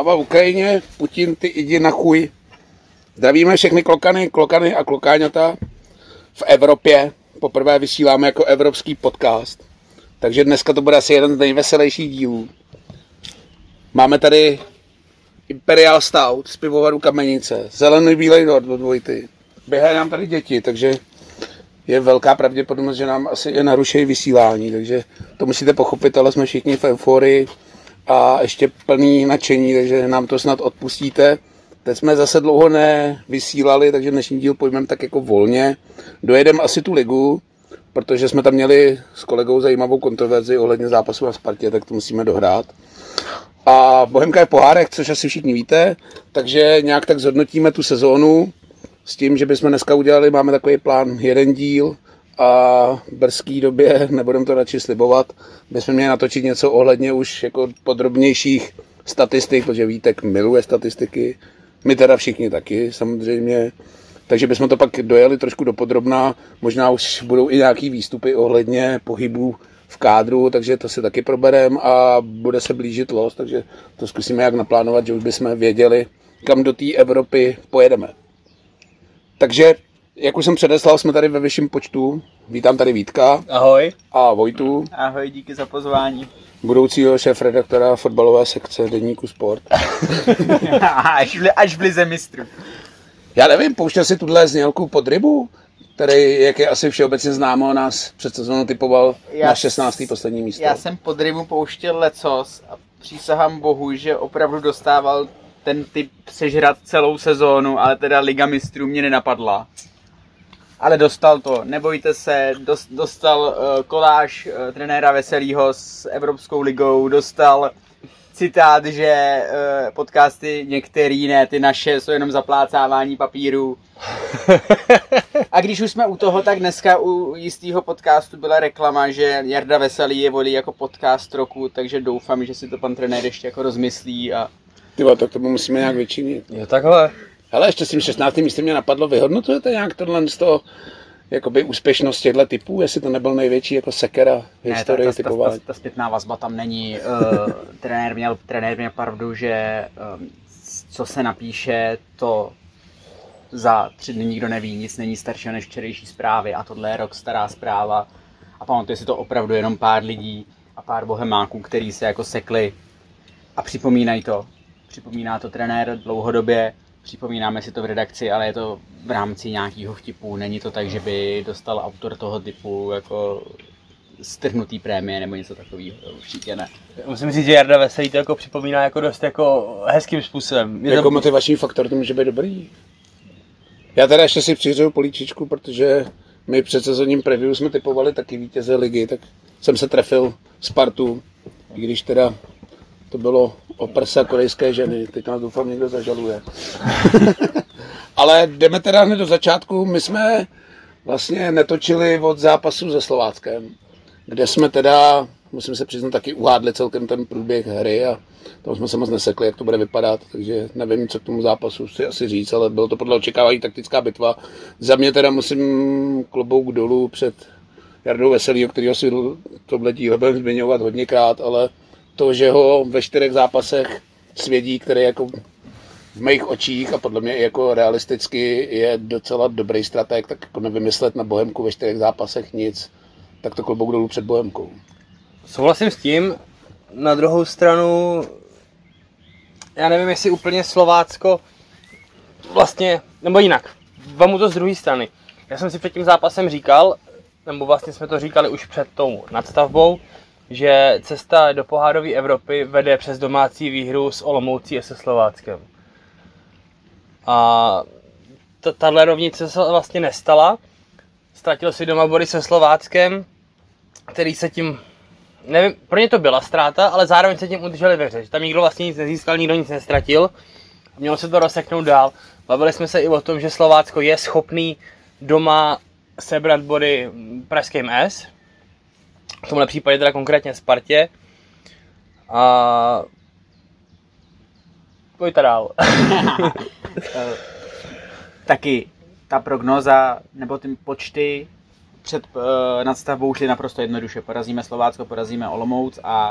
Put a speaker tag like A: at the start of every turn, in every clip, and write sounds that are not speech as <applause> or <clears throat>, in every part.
A: Sláva Ukrajině, Putin, ty jdi na chuj. Zdravíme všechny klokany, klokany a klokáňata v Evropě. Poprvé vysíláme jako evropský podcast. Takže dneska to bude asi jeden z nejveselějších dílů. Máme tady Imperial Stout z pivovaru Kamenice, zelený bílej dort od Vojty. Běhají nám tady děti, takže je velká pravděpodobnost, že nám asi je narušejí vysílání, takže to musíte pochopit, ale jsme všichni v euforii a ještě plný nadšení, takže nám to snad odpustíte. Teď jsme zase dlouho nevysílali, takže dnešní díl pojmeme tak jako volně. Dojedeme asi tu ligu, protože jsme tam měli s kolegou zajímavou kontroverzi ohledně zápasu na Spartě, tak to musíme dohrát. A Bohemka je pohárek, což asi všichni víte, takže nějak tak zhodnotíme tu sezónu s tím, že bychom dneska udělali, máme takový plán jeden díl a v brzký době, <laughs> nebudeme to radši slibovat, bychom měli natočit něco ohledně už jako podrobnějších statistik, protože Vítek miluje statistiky, my teda všichni taky samozřejmě, takže bychom to pak dojeli trošku do podrobná, možná už budou i nějaký výstupy ohledně pohybů v kádru, takže to si taky proberem a bude se blížit los, takže to zkusíme jak naplánovat, že už bychom věděli, kam do té Evropy pojedeme. Takže, jak už jsem předeslal, jsme tady ve vyšším počtu. Vítám tady Vítka.
B: Ahoj.
A: A Vojtu.
B: Ahoj, díky za pozvání.
A: Budoucího šéf-redaktora fotbalové sekce Deníku Sport. <laughs>
B: až, v, až v lize mistru.
A: Já nevím, pouštěl si tuhle znělku pod rybu? který, jak je asi všeobecně známo, nás před sezónou typoval já, na 16. poslední místo.
B: Já jsem pod rybu pouštěl lecos a přísahám bohu, že opravdu dostával ten typ sežrat celou sezónu, ale teda Liga mistrů mě nenapadla. Ale dostal to, nebojte se, dostal uh, koláž uh, trenéra Veselýho s Evropskou ligou, dostal citát, že uh, podcasty některý, ne ty naše, jsou jenom zaplácávání papíru. <laughs> A když už jsme u toho, tak dneska u jistého podcastu byla reklama, že Jarda Veselý je volí jako podcast roku, takže doufám, že si to pan trenér ještě jako rozmyslí a
A: Tyba, tak to musíme nějak vyčinit.
B: Jo, takhle.
A: Hele, ještě s tím 16. místem mě napadlo, vyhodnotujete nějak tohle z toho, jakoby úspěšnost těchto typů, jestli to nebyl největší jako sekera v historii
B: ne, ta, ta, ta, ta, ta, zpětná vazba tam není. Uh, <laughs> trenér, měl, trenér měl pravdu, že um, co se napíše, to za tři dny nikdo neví, nic není staršího než včerejší zprávy a tohle je rok stará zpráva a pamatuje si to opravdu jenom pár lidí a pár bohemáků, který se jako sekli a připomínají to připomíná to trenér dlouhodobě, připomínáme si to v redakci, ale je to v rámci nějakého vtipu. Není to tak, že by dostal autor toho typu jako strhnutý prémie nebo něco takového, určitě ne.
C: Musím říct, že Jarda Veselý to jako připomíná jako dost jako hezkým způsobem.
A: Je jako to... motivační faktor to může být dobrý. Já teda ještě si přiřiju políčičku, protože my před sezónním preview jsme typovali taky vítěze ligy, tak jsem se trefil Spartu, i když teda to bylo o prsa korejské ženy. Teď nás doufám někdo zažaluje. <laughs> Ale jdeme teda hned do začátku. My jsme vlastně netočili od zápasu se Slováckem, kde jsme teda, musím se přiznat, taky uhádli celkem ten průběh hry a tam jsme se moc nesekli, jak to bude vypadat, takže nevím, co k tomu zápasu si asi říct, ale bylo to podle očekávání taktická bitva. Za mě teda musím klobouk dolů před Jardou Veselýho, kterého si tohle díle budeme zmiňovat hodněkrát, ale to, že ho ve čtyřech zápasech svědí, který jako v mých očích a podle mě jako realisticky je docela dobrý strateg, tak jako nevymyslet na Bohemku ve čtyřech zápasech nic, tak to klobouk dolů před Bohemkou.
C: Souhlasím s tím, na druhou stranu já nevím, jestli úplně Slovácko vlastně, nebo jinak, vám to z druhé strany. Já jsem si před tím zápasem říkal, nebo vlastně jsme to říkali už před tou nadstavbou, že cesta do pohárové Evropy vede přes domácí výhru s Olomoucí a se Slováckem. A tahle rovnice se vlastně nestala. Ztratil si doma body se Slováckem, který se tím, nevím, pro ně to byla ztráta, ale zároveň se tím udrželi ve hře. Tam nikdo vlastně nic nezískal, nikdo nic nestratil. Mělo se to rozseknout dál. Bavili jsme se i o tom, že Slovácko je schopný doma sebrat body pražským S, v tomhle případě teda konkrétně Spartě. A pojďte dál. <laughs>
B: Taky ta prognoza nebo ty počty před uh, nadstavbou šly naprosto jednoduše. Porazíme Slovácko, porazíme Olomouc a,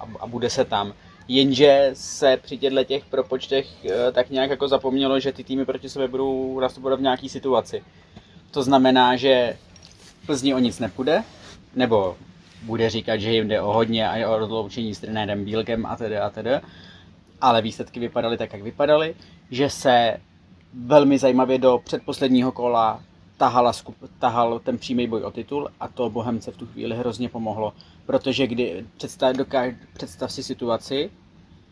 B: a, a bude se tam. Jenže se při těchto těch propočtech eh, tak nějak jako zapomnělo, že ty týmy proti sobě budou nastupovat v nějaký situaci. To znamená, že Plzni o nic nepůjde, nebo bude říkat, že jim jde o hodně a je o rozloučení s trenérem Bílkem a tedy a tedy. Ale výsledky vypadaly tak, jak vypadaly, že se velmi zajímavě do předposledního kola tahala, skup, tahal ten přímý boj o titul a to Bohemce v tu chvíli hrozně pomohlo, protože kdy představ, dokáž, představ si situaci,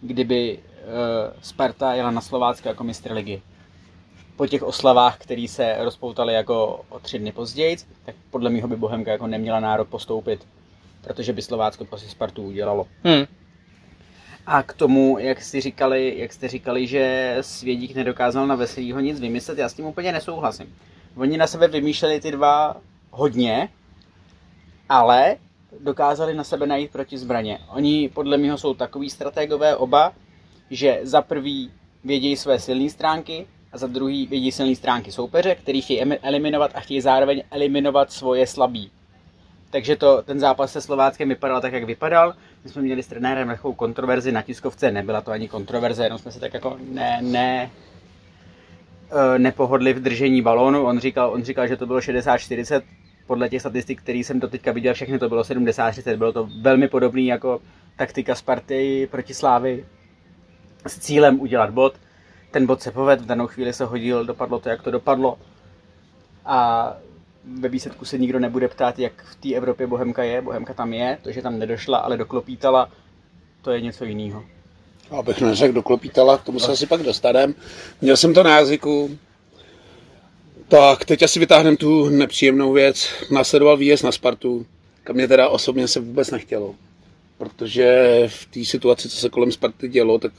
B: kdyby uh, Sparta jela na Slovácko jako mistr ligy. Po těch oslavách, které se rozpoutaly jako o tři dny později, tak podle mého by Bohemka jako neměla nárok postoupit, protože by Slovácko prostě Spartu udělalo.
C: Hmm.
B: A k tomu, jak jste říkali, jak jste říkali, že Svědík nedokázal na Veselýho nic vymyslet, já s tím úplně nesouhlasím. Oni na sebe vymýšleli ty dva hodně, ale dokázali na sebe najít proti zbraně. Oni podle mě jsou takový strategové oba, že za prvý vědějí své silné stránky a za druhý vědí silné stránky soupeře, který chtějí eliminovat a chtějí zároveň eliminovat svoje slabí. Takže to, ten zápas se Slováckem vypadal tak, jak vypadal. My jsme měli s trenérem takovou kontroverzi na tiskovce, nebyla to ani kontroverze, jenom jsme se tak jako ne, ne, e, nepohodli v držení balónu. On říkal, on říkal, že to bylo 60-40, podle těch statistik, které jsem do teďka viděl, všechny to bylo 70-30. Bylo to velmi podobné jako taktika Sparty proti Slávy s cílem udělat bod. Ten bod se poved, v danou chvíli se hodil, dopadlo to, jak to dopadlo. A ve výsledku se nikdo nebude ptát, jak v té Evropě Bohemka je. Bohemka tam je, to, že tam nedošla, ale doklopítala, to je něco jiného.
A: Abych neřekl doklopítala, k tomu se asi pak dostanem. Měl jsem to na jazyku. Tak, teď asi vytáhneme tu nepříjemnou věc. Následoval výjezd na Spartu, kam mě teda osobně se vůbec nechtělo. Protože v té situaci, co se kolem Sparty dělo, tak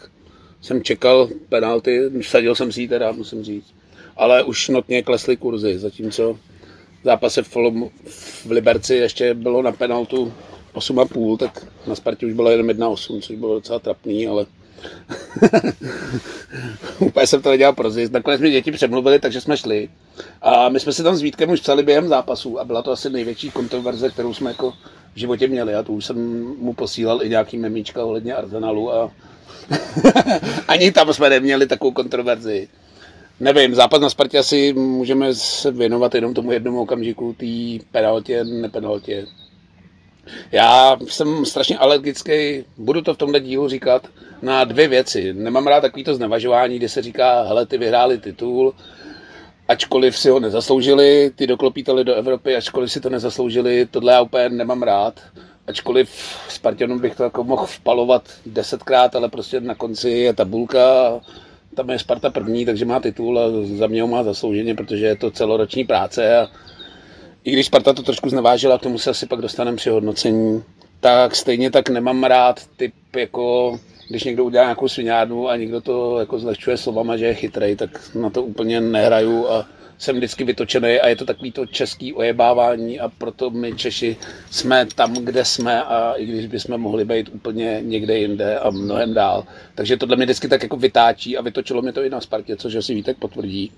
A: jsem čekal penalty, vsadil jsem si ji teda, musím říct. Ale už notně klesly kurzy, zatímco zápase v, v Liberci ještě bylo na penaltu 8,5, tak na Spartě už bylo jenom 1,8, což bylo docela trapný, ale <laughs> úplně jsem to nedělal pro zisk. Nakonec mi děti přemluvili, takže jsme šli. A my jsme si tam s Vítkem už psali během zápasu a byla to asi největší kontroverze, kterou jsme jako v životě měli. A tu už jsem mu posílal i nějaký memíčka ohledně Arsenalu a <laughs> ani tam jsme neměli takovou kontroverzi. Nevím, zápas na Spartě asi můžeme se věnovat jenom tomu jednomu okamžiku, té penaltě, nepenaltě. Já jsem strašně alergický, budu to v tomhle dílu říkat, na dvě věci. Nemám rád takovýto znevažování, kdy se říká, hele, ty vyhráli titul, ačkoliv si ho nezasloužili, ty doklopítali do Evropy, ačkoliv si to nezasloužili, tohle já úplně nemám rád. Ačkoliv Spartanům bych to jako mohl vpalovat desetkrát, ale prostě na konci je tabulka, tam je Sparta první, takže má titul a za mě ho má zaslouženě, protože je to celoroční práce a i když Sparta to trošku znevážila, k tomu se asi pak dostaneme při hodnocení, tak stejně tak nemám rád typ jako když někdo udělá nějakou sviňárnu a někdo to jako zlehčuje slovama, že je chytrej, tak na to úplně nehraju a jsem vždycky vytočený a je to takový to český ojebávání a proto my Češi jsme tam, kde jsme a i když bychom mohli být úplně někde jinde a mnohem dál. Takže tohle mě vždycky tak jako vytáčí a vytočilo mě to i na Spartě, což asi Vítek potvrdí.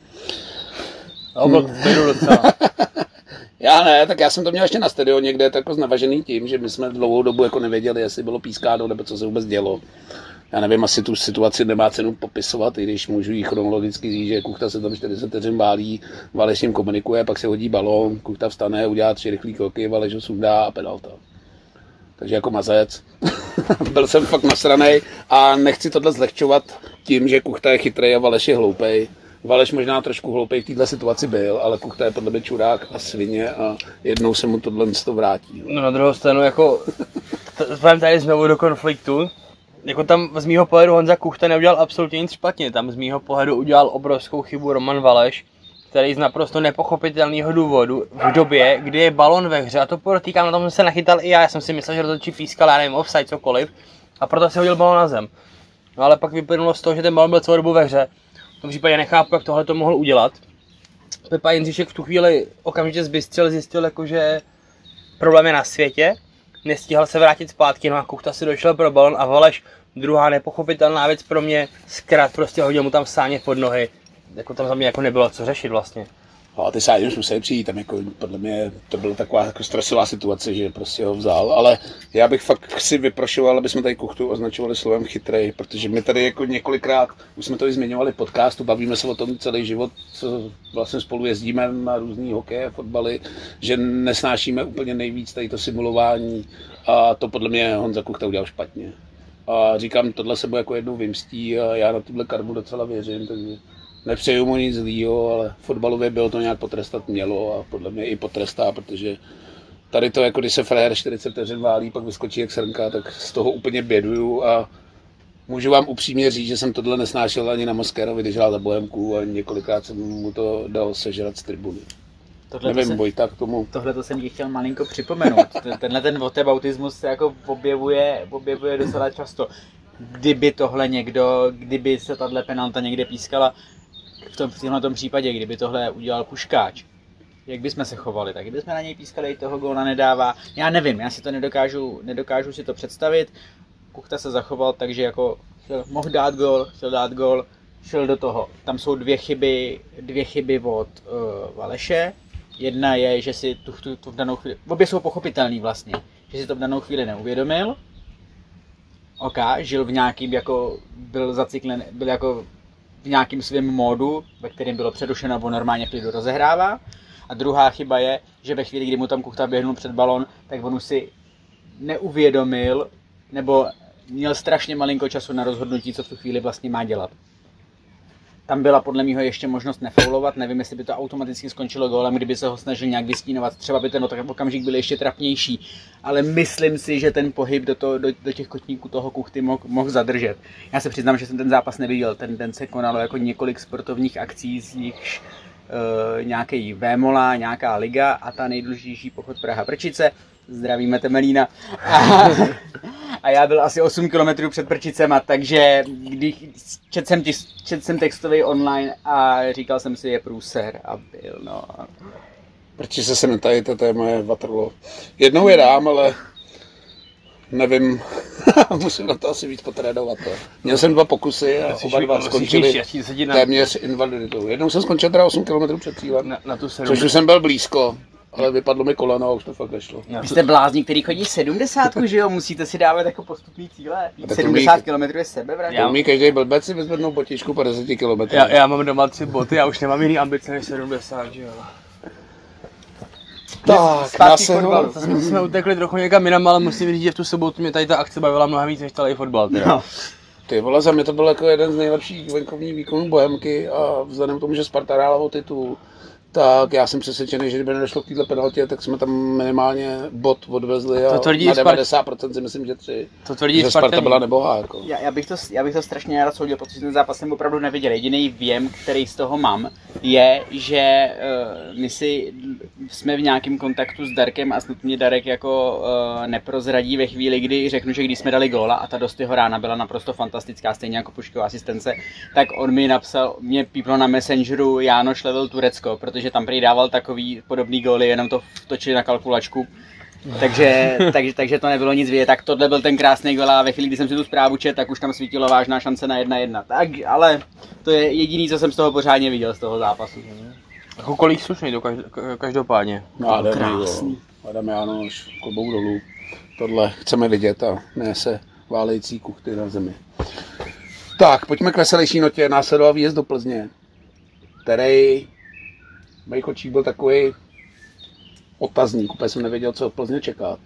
C: No, docela. <laughs>
A: Já ne, tak já jsem to měl ještě na stadionu někde, tak jako znavažený tím, že my jsme dlouhou dobu jako nevěděli, jestli bylo pískáno nebo co se vůbec dělo. Já nevím, asi tu situaci nemá cenu popisovat, i když můžu jí chronologicky říct, že Kuchta se tam 40 vteřin bálí, Valeš ním komunikuje, pak se hodí balón, Kuchta vstane, udělá tři rychlé kroky, Valeš ho sundá a penalta. Takže jako mazec. Byl jsem fakt nasranej a nechci tohle zlehčovat tím, že Kuchta je chytrý a Valeš je hloupej Valeš možná trošku hloupej v této situaci byl, ale Kuchta je podle mě čurák a svině a jednou se mu tohle to vrátí.
C: No na druhou stranu, jako, t- tady znovu do konfliktu, jako tam z mýho pohledu Honza Kuchta neudělal absolutně nic špatně, tam z mýho pohledu udělal obrovskou chybu Roman Valeš, který z naprosto nepochopitelného důvodu v době, kdy je balon ve hře, a to podotýkám, na tom jsem se nachytal i já, já jsem si myslel, že rozhodčí pískal, já nevím, offside, cokoliv, a proto si hodil balon na zem. No ale pak vyplynulo z toho, že ten balon byl celou dobu ve hře, v tom případě nechápu, jak tohle to mohl udělat. Pepa Jindřišek v tu chvíli okamžitě zbystřel, zjistil, jako, že problém je na světě, nestíhal se vrátit zpátky, no a Kuchta si došel pro balon a Valeš, druhá nepochopitelná věc pro mě, zkrát prostě hodil mu tam sáně pod nohy, jako tam za mě jako nebylo co řešit vlastně.
A: A ty sádi už museli přijít, tam jako podle mě to byla taková jako stresová situace, že prostě ho vzal, ale já bych fakt si vyprošoval, aby jsme tady kuchtu označovali slovem chytrej, protože my tady jako několikrát, už jsme to i zmiňovali podcastu, bavíme se o tom celý život, co vlastně spolu jezdíme na různý hokeje, fotbaly, že nesnášíme úplně nejvíc tady to simulování a to podle mě Honza Kuchta udělal špatně. A říkám, tohle se mu jako jednou vymstí a já na tuhle karmu docela věřím, takže nepřeju mu nic zlýho, ale fotbalově bylo to nějak potrestat mělo a podle mě i potrestá, protože tady to, jako když se frajer 40 vteřin válí, pak vyskočí jak srnka, tak z toho úplně běduju a můžu vám upřímně říct, že jsem tohle nesnášel ani na Moskérovi, když hrál za Bohemku a několikrát jsem mu to dal sežrat z tribuny.
B: Tohle
A: Nevím,
B: to se,
A: Vojta k tomu.
B: tohle to jsem ti chtěl malinko připomenout. Ten- Tenhle ten whataboutismus se jako objevuje, objevuje docela často. Kdyby tohle někdo, kdyby se tahle penalta někde pískala, tom, v tom případě, kdyby tohle udělal Puškáč, jak bychom se chovali, tak bychom na něj pískali, toho góla nedává. Já nevím, já si to nedokážu, nedokážu si to představit. Kuchta se zachoval tak, že jako chtěl, mohl dát gól, chtěl dát gól, šel do toho. Tam jsou dvě chyby, dvě chyby od uh, Valeše. Jedna je, že si tu, tu, tu v danou chvíli, obě jsou pochopitelný vlastně, že si to v danou chvíli neuvědomil. OK, žil v nějakým jako, byl zacyklen, byl jako v nějakým svém módu, ve kterém bylo přerušeno nebo normálně v klidu rozehrává. A druhá chyba je, že ve chvíli, kdy mu tam Kuchta běhnul před balon, tak on už si neuvědomil, nebo měl strašně malinko času na rozhodnutí, co v tu chvíli vlastně má dělat. Tam byla podle mého ještě možnost nefoulovat, nevím, jestli by to automaticky skončilo gólem, kdyby se ho snažil nějak vystínovat, třeba by ten okamžik byl ještě trapnější, ale myslím si, že ten pohyb do, to, do, do těch kotníků toho kuchty mohl, mohl zadržet. Já se přiznám, že jsem ten zápas neviděl, ten den se konalo jako několik sportovních akcí, z nichž uh, nějaký Vémola, nějaká liga a ta nejdůležitější pochod Praha Prčice. Zdravíme Temelína. A, a já byl asi 8 km před Prčicema, takže když čet jsem, tis, čet jsem textový online a říkal jsem si, je průser a byl, no.
A: Proč se sem tady to téma je Waterloo. Jednou je dám, ale nevím, musím na to asi víc potrénovat. To. Měl jsem dva pokusy a oba dva skončili téměř invaliditou. Jednou jsem skončil teda 8 km před cílem,
C: Na, na tu
A: což už jsem byl blízko, ale vypadlo mi koleno a už to fakt nešlo.
C: Na
B: Vy jste blázni, který chodí 70, že jo? Musíte si dávat jako postupný cíle.
A: to
B: 70 km je sebevražda.
C: Já-
A: To umí každý blbec si vyzvednout botičku 50 km.
C: já, já, mám doma tři boty, já už nemám jiný ambice než 70, že jo.
A: tak, já
B: fotbalu.
C: To jsme, jsme utekli trochu někam jinam, ale musím říct, že v tu sobotu mě tady ta akce bavila mnohem víc než celý fotbal. Teda.
B: No.
A: Ty vole, za mě to byl jako jeden z nejlepších venkovních výkonů Bohemky a vzhledem k tomu, že Sparta hrála o titul, tak já jsem přesvědčený, že kdyby nedošlo k této penaltě, tak jsme tam minimálně bod odvezli a
C: To tvrdí
A: na
C: Spart-
A: 90% si myslím, že tři.
C: To tvrdí
A: Že Sparta byla nebohá. Jako.
B: Já, já, bych to, já bych to strašně rád soudil, protože ten zápas jsem opravdu neviděl. Jediný věm, který z toho mám, je, že uh, my si jsme v nějakém kontaktu s Darkem a snad mě Darek jako uh, neprozradí ve chvíli, kdy řeknu, že když jsme dali góla a ta dost jeho rána byla naprosto fantastická, stejně jako Pušková asistence, tak on mi napsal, mě píplo na Messengeru Jánoš level Turecko, protože tam prý dával takový podobný góly, jenom to vtočili na kalkulačku. takže, takže, takže to nebylo nic vědět. Tak tohle byl ten krásný gol a ve chvíli, kdy jsem si tu zprávu čet, tak už tam svítilo vážná šance na 1-1. Tak, ale to je jediný, co jsem z toho pořádně viděl, z toho zápasu.
C: Jako kolik slušný ka- každopádně.
A: Nádherný,
B: krásný.
A: jo. Adam Jánoš, klobouk dolů. Tohle chceme vidět a ne se válející kuchty na zemi. Tak, pojďme k veselější notě. Následoval výjezd do Plzně, který Mejkočík byl takový otazník, úplně jsem nevěděl, co od Plzně čekat.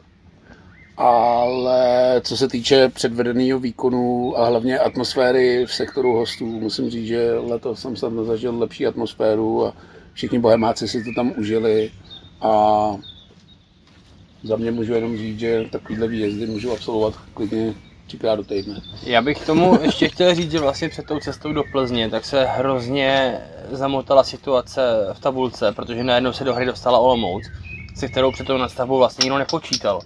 A: Ale co se týče předvedeného výkonu a hlavně atmosféry v sektoru hostů, musím říct, že letos jsem snad zažil lepší atmosféru a všichni bohemáci si to tam užili a za mě můžu jenom říct, že takovýhle výjezdy můžu absolvovat klidně třikrát do týdne.
C: Já bych k tomu ještě chtěl říct, že vlastně před tou cestou do Plzně tak se hrozně zamotala situace v tabulce, protože najednou se do hry dostala Olomouc, se kterou před tou nadstavbou vlastně nikdo nepočítal.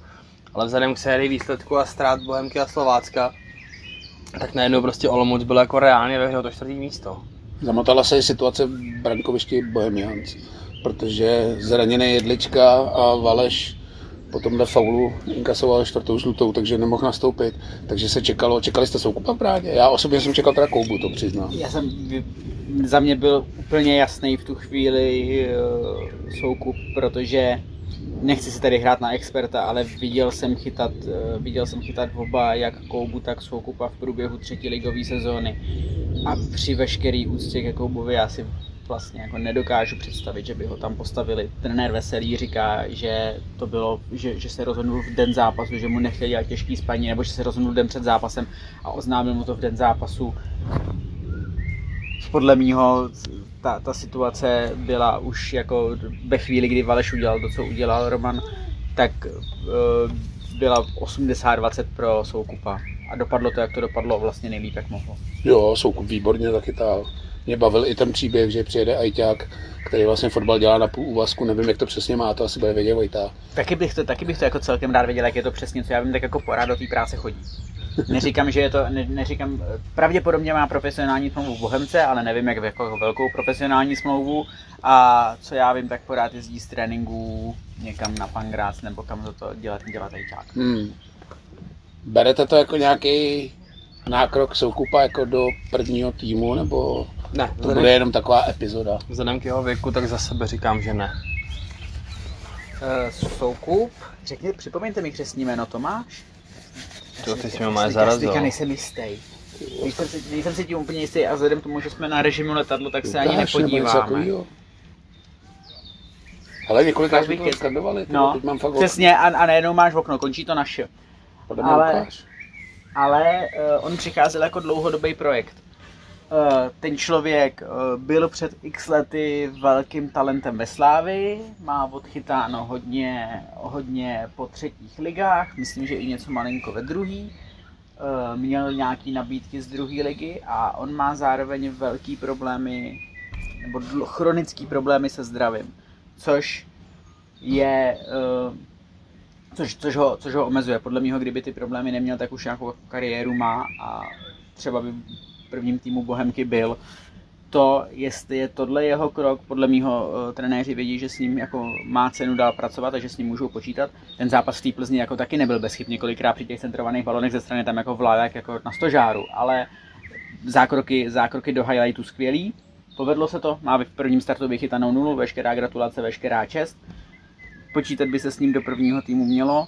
C: Ale vzhledem k sérii výsledků a ztrát Bohemky a Slovácka, tak najednou prostě Olomouc byl jako reálně ve hře o to čtvrtý místo.
A: Zamotala se i situace v brankovišti Bohemians, protože zraněný Jedlička a Valeš po tomhle faulu inkasoval čtvrtou žlutou, takže nemohl nastoupit. Takže se čekalo, čekali jste Soukupa v Brádě? Já osobně jsem čekal teda Koubu, to přiznám.
B: Já jsem, za mě byl úplně jasný v tu chvíli uh, Soukup, protože nechci si tady hrát na experta, ale viděl jsem chytat, uh, viděl jsem chytat oba, jak Koubu, tak Soukupa v průběhu třetí ligové sezóny. A při veškerý úctě ke Koubovi já si vlastně jako nedokážu představit, že by ho tam postavili. Trenér Veselý říká, že to bylo, že, že se rozhodnul v den zápasu, že mu nechtěl dělat těžký spaní, nebo že se rozhodnul den před zápasem a oznámil mu to v den zápasu. Podle mýho ta, ta situace byla už jako ve chvíli, kdy Valeš udělal to, co udělal Roman, tak uh, byla 80-20 pro Soukupa. A dopadlo to, jak to dopadlo, vlastně nejlíp, jak mohlo.
A: Jo, Soukup výborně zachytal mě bavil i ten příběh, že přijede ajťák, který vlastně fotbal dělá na půl úvazku, nevím, jak to přesně má, to asi bude vědět Vojta.
B: Taky bych to, taky bych to jako celkem rád věděl, jak je to přesně, co já vím, tak jako porád do té práce chodí. Neříkám, že je to, ne, neříkám, pravděpodobně má profesionální smlouvu v Bohemce, ale nevím, jak jako velkou profesionální smlouvu. A co já vím, tak pořád jezdí z tréninku někam na Pangrác nebo kam to, to dělat, dělat ajťák. Hmm.
A: Berete to jako nějaký nákrok soukupa jako do prvního týmu, nebo ne, to bude jenom taková epizoda?
C: Vzhledem k jeho věku, tak za sebe říkám, že ne.
B: Uh, soukup, řekni, připomeňte mi křesní jméno Tomáš?
C: To ty si mě zarazil.
B: Já nejsem jistý. Nejsem si, nejsem si tím úplně jistý a vzhledem k tomu, že jsme na režimu letadlo, tak se ani nepodíváme.
A: Ale několikrát jsme to skandovali,
B: no, teď mám fakt Přesně, a, a najednou máš okno, končí to naše. Ale, ale uh, on přicházel jako dlouhodobý projekt. Uh, ten člověk uh, byl před x lety velkým talentem ve Slávi, má odchytáno hodně, hodně po třetích ligách, myslím, že i něco malinko ve druhý. Uh, měl nějaký nabídky z druhé ligy a on má zároveň velký problémy, nebo chronický problémy se zdravím, což je což, což, ho, což ho omezuje. Podle mého, kdyby ty problémy neměl, tak už nějakou kariéru má a třeba by prvním týmu Bohemky byl. To, jestli je tohle jeho krok, podle mého uh, trenéři vědí, že s ním jako má cenu dál pracovat a že s ním můžou počítat. Ten zápas v té Plzni jako taky nebyl bezchyb několikrát při těch centrovaných balonech ze strany tam jako vládek jako na stožáru, ale zákroky, zákroky do highlightu skvělý. Povedlo se to, má v prvním startu vychytanou nulu, veškerá gratulace, veškerá čest počítat by se s ním do prvního týmu mělo.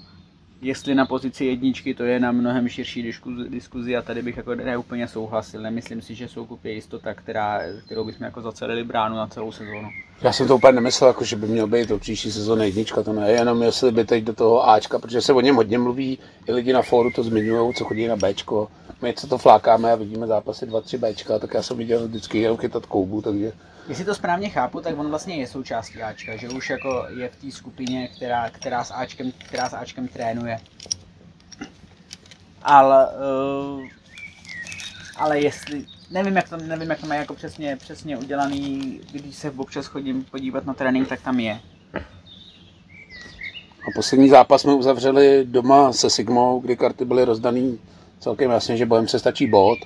B: Jestli na pozici jedničky, to je na mnohem širší diskuzi a tady bych jako neúplně souhlasil. Nemyslím si, že Soukup je jistota, která, kterou bychom jako zacelili bránu na celou sezónu.
A: Já jsem to úplně nemyslel, jako, že by měl být to příští sezóna jednička, to ne, jenom jestli by teď do toho Ačka, protože se o něm hodně mluví, i lidi na fóru to zmiňují, co chodí na Bčko. My co to flákáme a vidíme zápasy 2-3 Bčka, tak já jsem viděl vždycky jenom chytat koubu, takže
B: Jestli to správně chápu, tak on vlastně je součástí Ačka, že už jako je v té skupině, která, která, s Ačkem, která s Ačkem trénuje. Ale, uh, ale jestli, nevím jak, to, nevím, jak to má jako přesně, přesně udělaný, když se občas chodím podívat na trénink, tak tam je.
A: A poslední zápas jsme uzavřeli doma se Sigmou, kdy karty byly rozdaný celkem jasně, že bojem se stačí bod.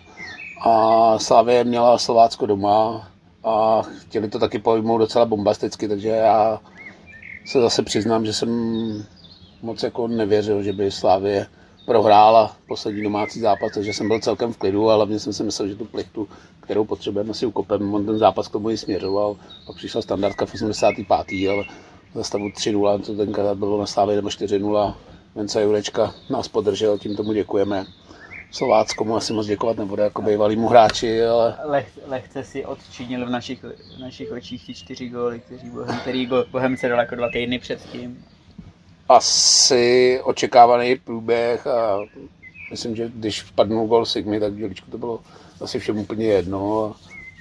A: A Slavě měla Slovácko doma, a chtěli to taky pojmout docela bombasticky, takže já se zase přiznám, že jsem moc jako nevěřil, že by Slávě prohrála poslední domácí zápas, takže jsem byl celkem v klidu, ale hlavně jsem si myslel, že tu plichtu, kterou potřebujeme, si ukopem. On ten zápas k tomu i směřoval, pak přišla standardka v 85. ale za stavu 3-0, to tenkrát bylo na Slávě nebo 4-0. Vence Jurečka nás podržel, tím tomu děkujeme. Slovácko mu asi moc děkovat nebude jako bývalýmu hráči, ale...
B: Leh, lehce si odčinil v našich, v našich očích ty čtyři góly, kteří Bohem, který Bohem se dal jako dva týdny předtím.
A: Asi očekávaný průběh a myslím, že když vpadnul gol Sigmy, tak Děličku to bylo asi všem úplně jedno. A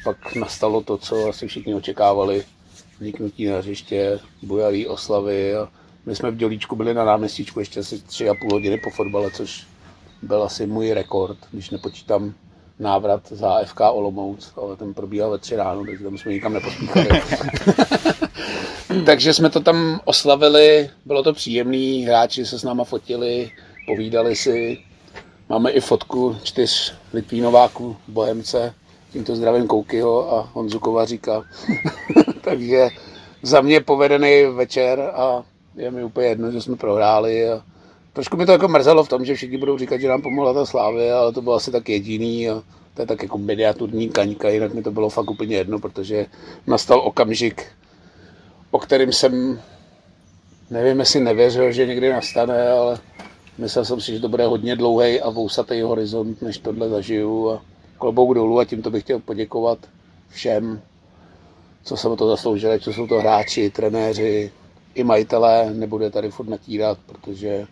A: pak nastalo to, co asi všichni očekávali. Vniknutí na hřiště, bojalý oslavy a my jsme v Dělíčku byli na náměstíčku ještě asi tři a půl hodiny po fotbale, což byl asi můj rekord, když nepočítám návrat za FK Olomouc, ale ten probíhal ve tři ráno, takže tam jsme nikam nepospíchali. <laughs> takže jsme to tam oslavili, bylo to příjemný, hráči se s náma fotili, povídali si. Máme i fotku čtyř Litvínováků, Bohemce, tímto zdravím Koukyho a Honzu Kovaříka. <laughs> takže za mě povedený večer a Je mi úplně jedno, že jsme prohráli a trošku mi to jako mrzelo v tom, že všichni budou říkat, že nám pomohla ta Slávy, ale to bylo asi tak jediný a to je tak jako mediaturní kaňka, jinak mi to bylo fakt úplně jedno, protože nastal okamžik, o kterým jsem, nevím, jestli nevěřil, že někdy nastane, ale myslel jsem si, že to bude hodně dlouhý a vousatý horizont, než tohle zažiju a klobouk dolů a tímto bych chtěl poděkovat všem, co se o to zasloužili, co jsou to hráči, trenéři, i majitelé, nebude tady furt natírat, protože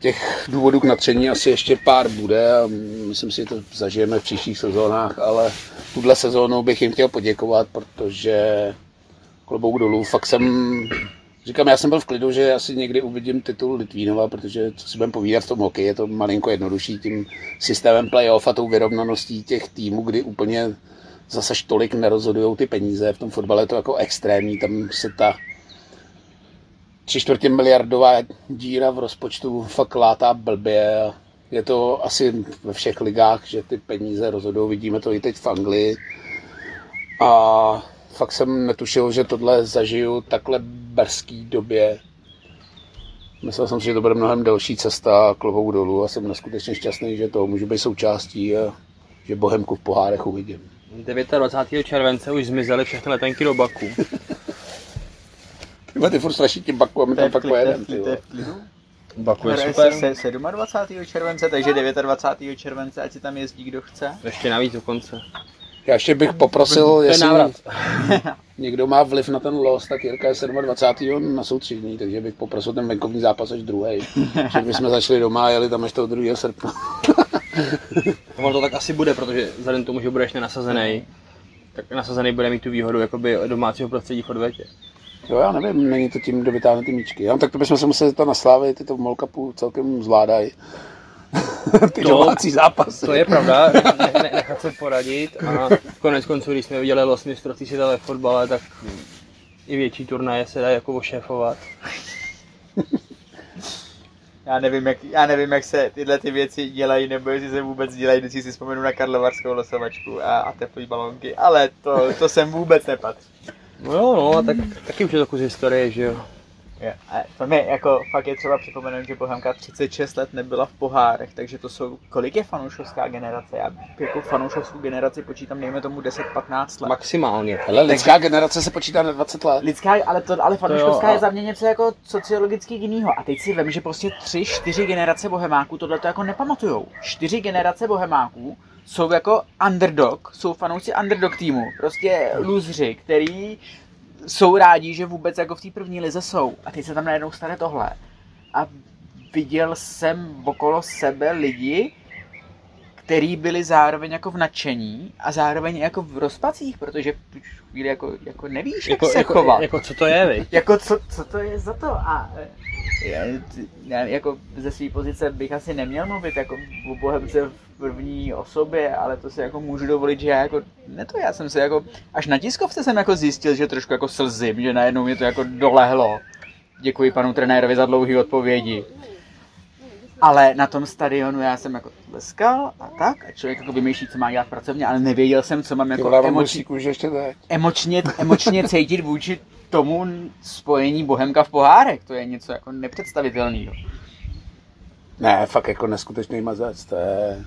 A: těch důvodů k natření asi ještě pár bude a myslím si, že to zažijeme v příštích sezónách, ale tuhle sezónu bych jim chtěl poděkovat, protože klobouk dolů, fakt jsem, říkám, já jsem byl v klidu, že asi někdy uvidím titul Litvínova, protože co si budeme povídat v tom hokeji, je to malinko jednodušší tím systémem playoff a tou vyrovnaností těch týmů, kdy úplně zase tolik nerozhodují ty peníze. V tom fotbale je to jako extrémní, tam se ta tři čtvrtě miliardová díra v rozpočtu fakt látá blbě. Je to asi ve všech ligách, že ty peníze rozhodují. Vidíme to i teď v Anglii. A fakt jsem netušil, že tohle zažiju takhle brzký době. Myslel jsem si, že to bude mnohem delší cesta klovou dolů a jsem neskutečně šťastný, že to můžu být součástí a že Bohemku v pohárech uvidím.
C: 29. července už zmizely všechny letenky do Baku. <laughs>
A: Ty furt straší tím Baku a my tam pak pojedeme.
B: To.
C: Baku je super.
B: se se 27. července, takže 29. července, ať si tam jezdí kdo chce.
C: Ještě navíc dokonce.
A: Já ještě bych poprosil,
C: To je
A: jestli <laughs> někdo má vliv na ten los, tak Jirka je 27. na soustřední, takže bych poprosil ten venkovní zápas až druhý. <laughs> že bychom začali doma a jeli tam až toho 2. srpna. <laughs>
C: Ono to tak asi bude, protože vzhledem k tomu, že budeš nenasazený, tak nasazený bude mít tu výhodu jakoby domácího prostředí v odvětě.
A: Jo, já nevím, není to tím, kdo vytáhne ty míčky. Já, tak to bychom se museli to naslávit, ty to v Molkapu celkem zvládají. <laughs> ty
C: To-
A: domácí zápasy.
C: To je pravda, ne, ne, nechat se poradit a konec konců, když jsme viděli los mistrovství světa ve fotbale, tak i větší turnaje se dá jako ošéfovat. <laughs>
B: Já nevím, jak, já nevím, jak se tyhle ty věci dělají, nebo jestli se vůbec dělají, když si vzpomenu na karlovarskou losovačku a, a teplý balonky, ale to, to sem vůbec nepatří.
C: No jo, no, a tak, taky už je to kus historie, že jo.
B: Je, a to mi jako fakt je třeba připomenout, že Bohemka 36 let nebyla v pohárech, takže to jsou, kolik je fanoušovská generace? Já jako fanoušovskou generaci počítám, dejme tomu 10-15 let.
C: Maximálně.
A: Hele, lidská generace se počítá na 20 let.
B: Lidská, ale, to, ale fanouškovská
C: jo,
B: je za mě něco jako sociologicky jinýho. A teď si vím, že prostě tři, čtyři generace bohemáků tohle to jako nepamatujou. Čtyři generace bohemáků jsou jako underdog, jsou fanoušci underdog týmu. Prostě lůzři, který jsou rádi, že vůbec jako v té první lize jsou. A teď se tam najednou stane tohle. A viděl jsem okolo sebe lidi, který byli zároveň jako v nadšení a zároveň jako v rozpacích, protože chvíli jako, jako nevíš, jak
C: Jako,
B: se
C: jako,
B: chovat.
C: jako, co to je?
B: Jako co, co to je za to? A já, já, jako ze své pozice bych asi neměl mluvit jako o Bohemce v první osobě, ale to si jako můžu dovolit, že já jako, ne to, já jsem se jako, až na tiskovce jsem jako zjistil, že trošku jako slzím, že najednou mě to jako dolehlo. Děkuji panu trenérovi za dlouhé odpovědi. Ale na tom stadionu já jsem jako tleskal a tak a člověk jako vymýšlí, co má dělat pracovně, ale nevěděl jsem, co mám jako
A: teď.
B: emočně, emočně cítit vůči tomu spojení Bohemka v pohárech. To je něco jako nepředstavitelného.
A: Ne, fakt jako neskutečný mazec, to je...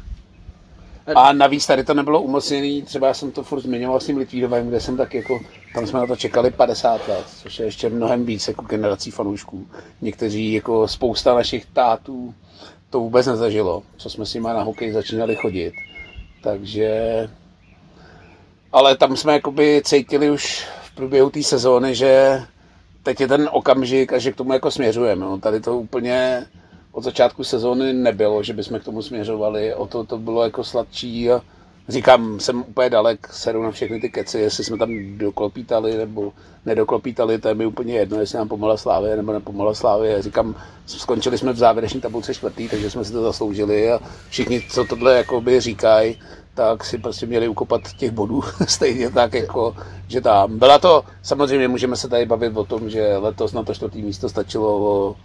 A: A navíc tady to nebylo umocněný, třeba já jsem to furt zmiňoval s tím Litvínovem, kde jsem tak jako, tam jsme na to čekali 50 let, což je ještě mnohem víc jako generací fanoušků. Někteří jako spousta našich tátů to vůbec nezažilo, co jsme s nimi na hokej začínali chodit. Takže, ale tam jsme jakoby cítili už průběhu té sezóny, že teď je ten okamžik a že k tomu jako směřujeme. No, tady to úplně od začátku sezóny nebylo, že bychom k tomu směřovali. O to to bylo jako sladčí a říkám, jsem úplně dalek, seru na všechny ty keci, jestli jsme tam doklopítali nebo nedoklopítali, to je mi úplně jedno, jestli nám pomohla Slávě nebo nepomohla Slávě. Říkám, skončili jsme v závěrečné tabulce čtvrtý, takže jsme si to zasloužili a všichni, co tohle jakoby říkají, tak si prostě měli ukopat těch bodů <laughs> stejně tak, jako, že tam. Byla to, samozřejmě můžeme se tady bavit o tom, že letos na to čtvrtý místo stačilo o,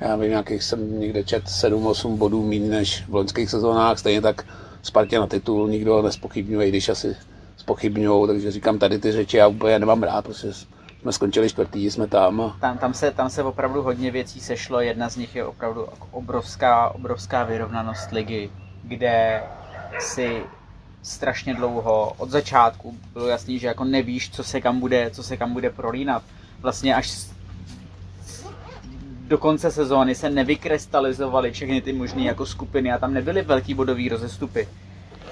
A: já vím, nějakých jsem někde čet 7-8 bodů méně než v loňských sezónách, stejně tak Spartě na titul nikdo nespochybňuje, i když asi spochybňují, takže říkám tady ty řeči, já úplně nemám rád, prostě jsme skončili čtvrtý, jsme tam.
B: Tam, tam, se, tam se opravdu hodně věcí sešlo, jedna z nich je opravdu obrovská, obrovská vyrovnanost ligy, kde si strašně dlouho od začátku bylo jasný, že jako nevíš, co se kam bude, co se kam bude prolínat. Vlastně až do konce sezóny se nevykrystalizovaly všechny ty možné jako skupiny a tam nebyly velký bodový rozestupy.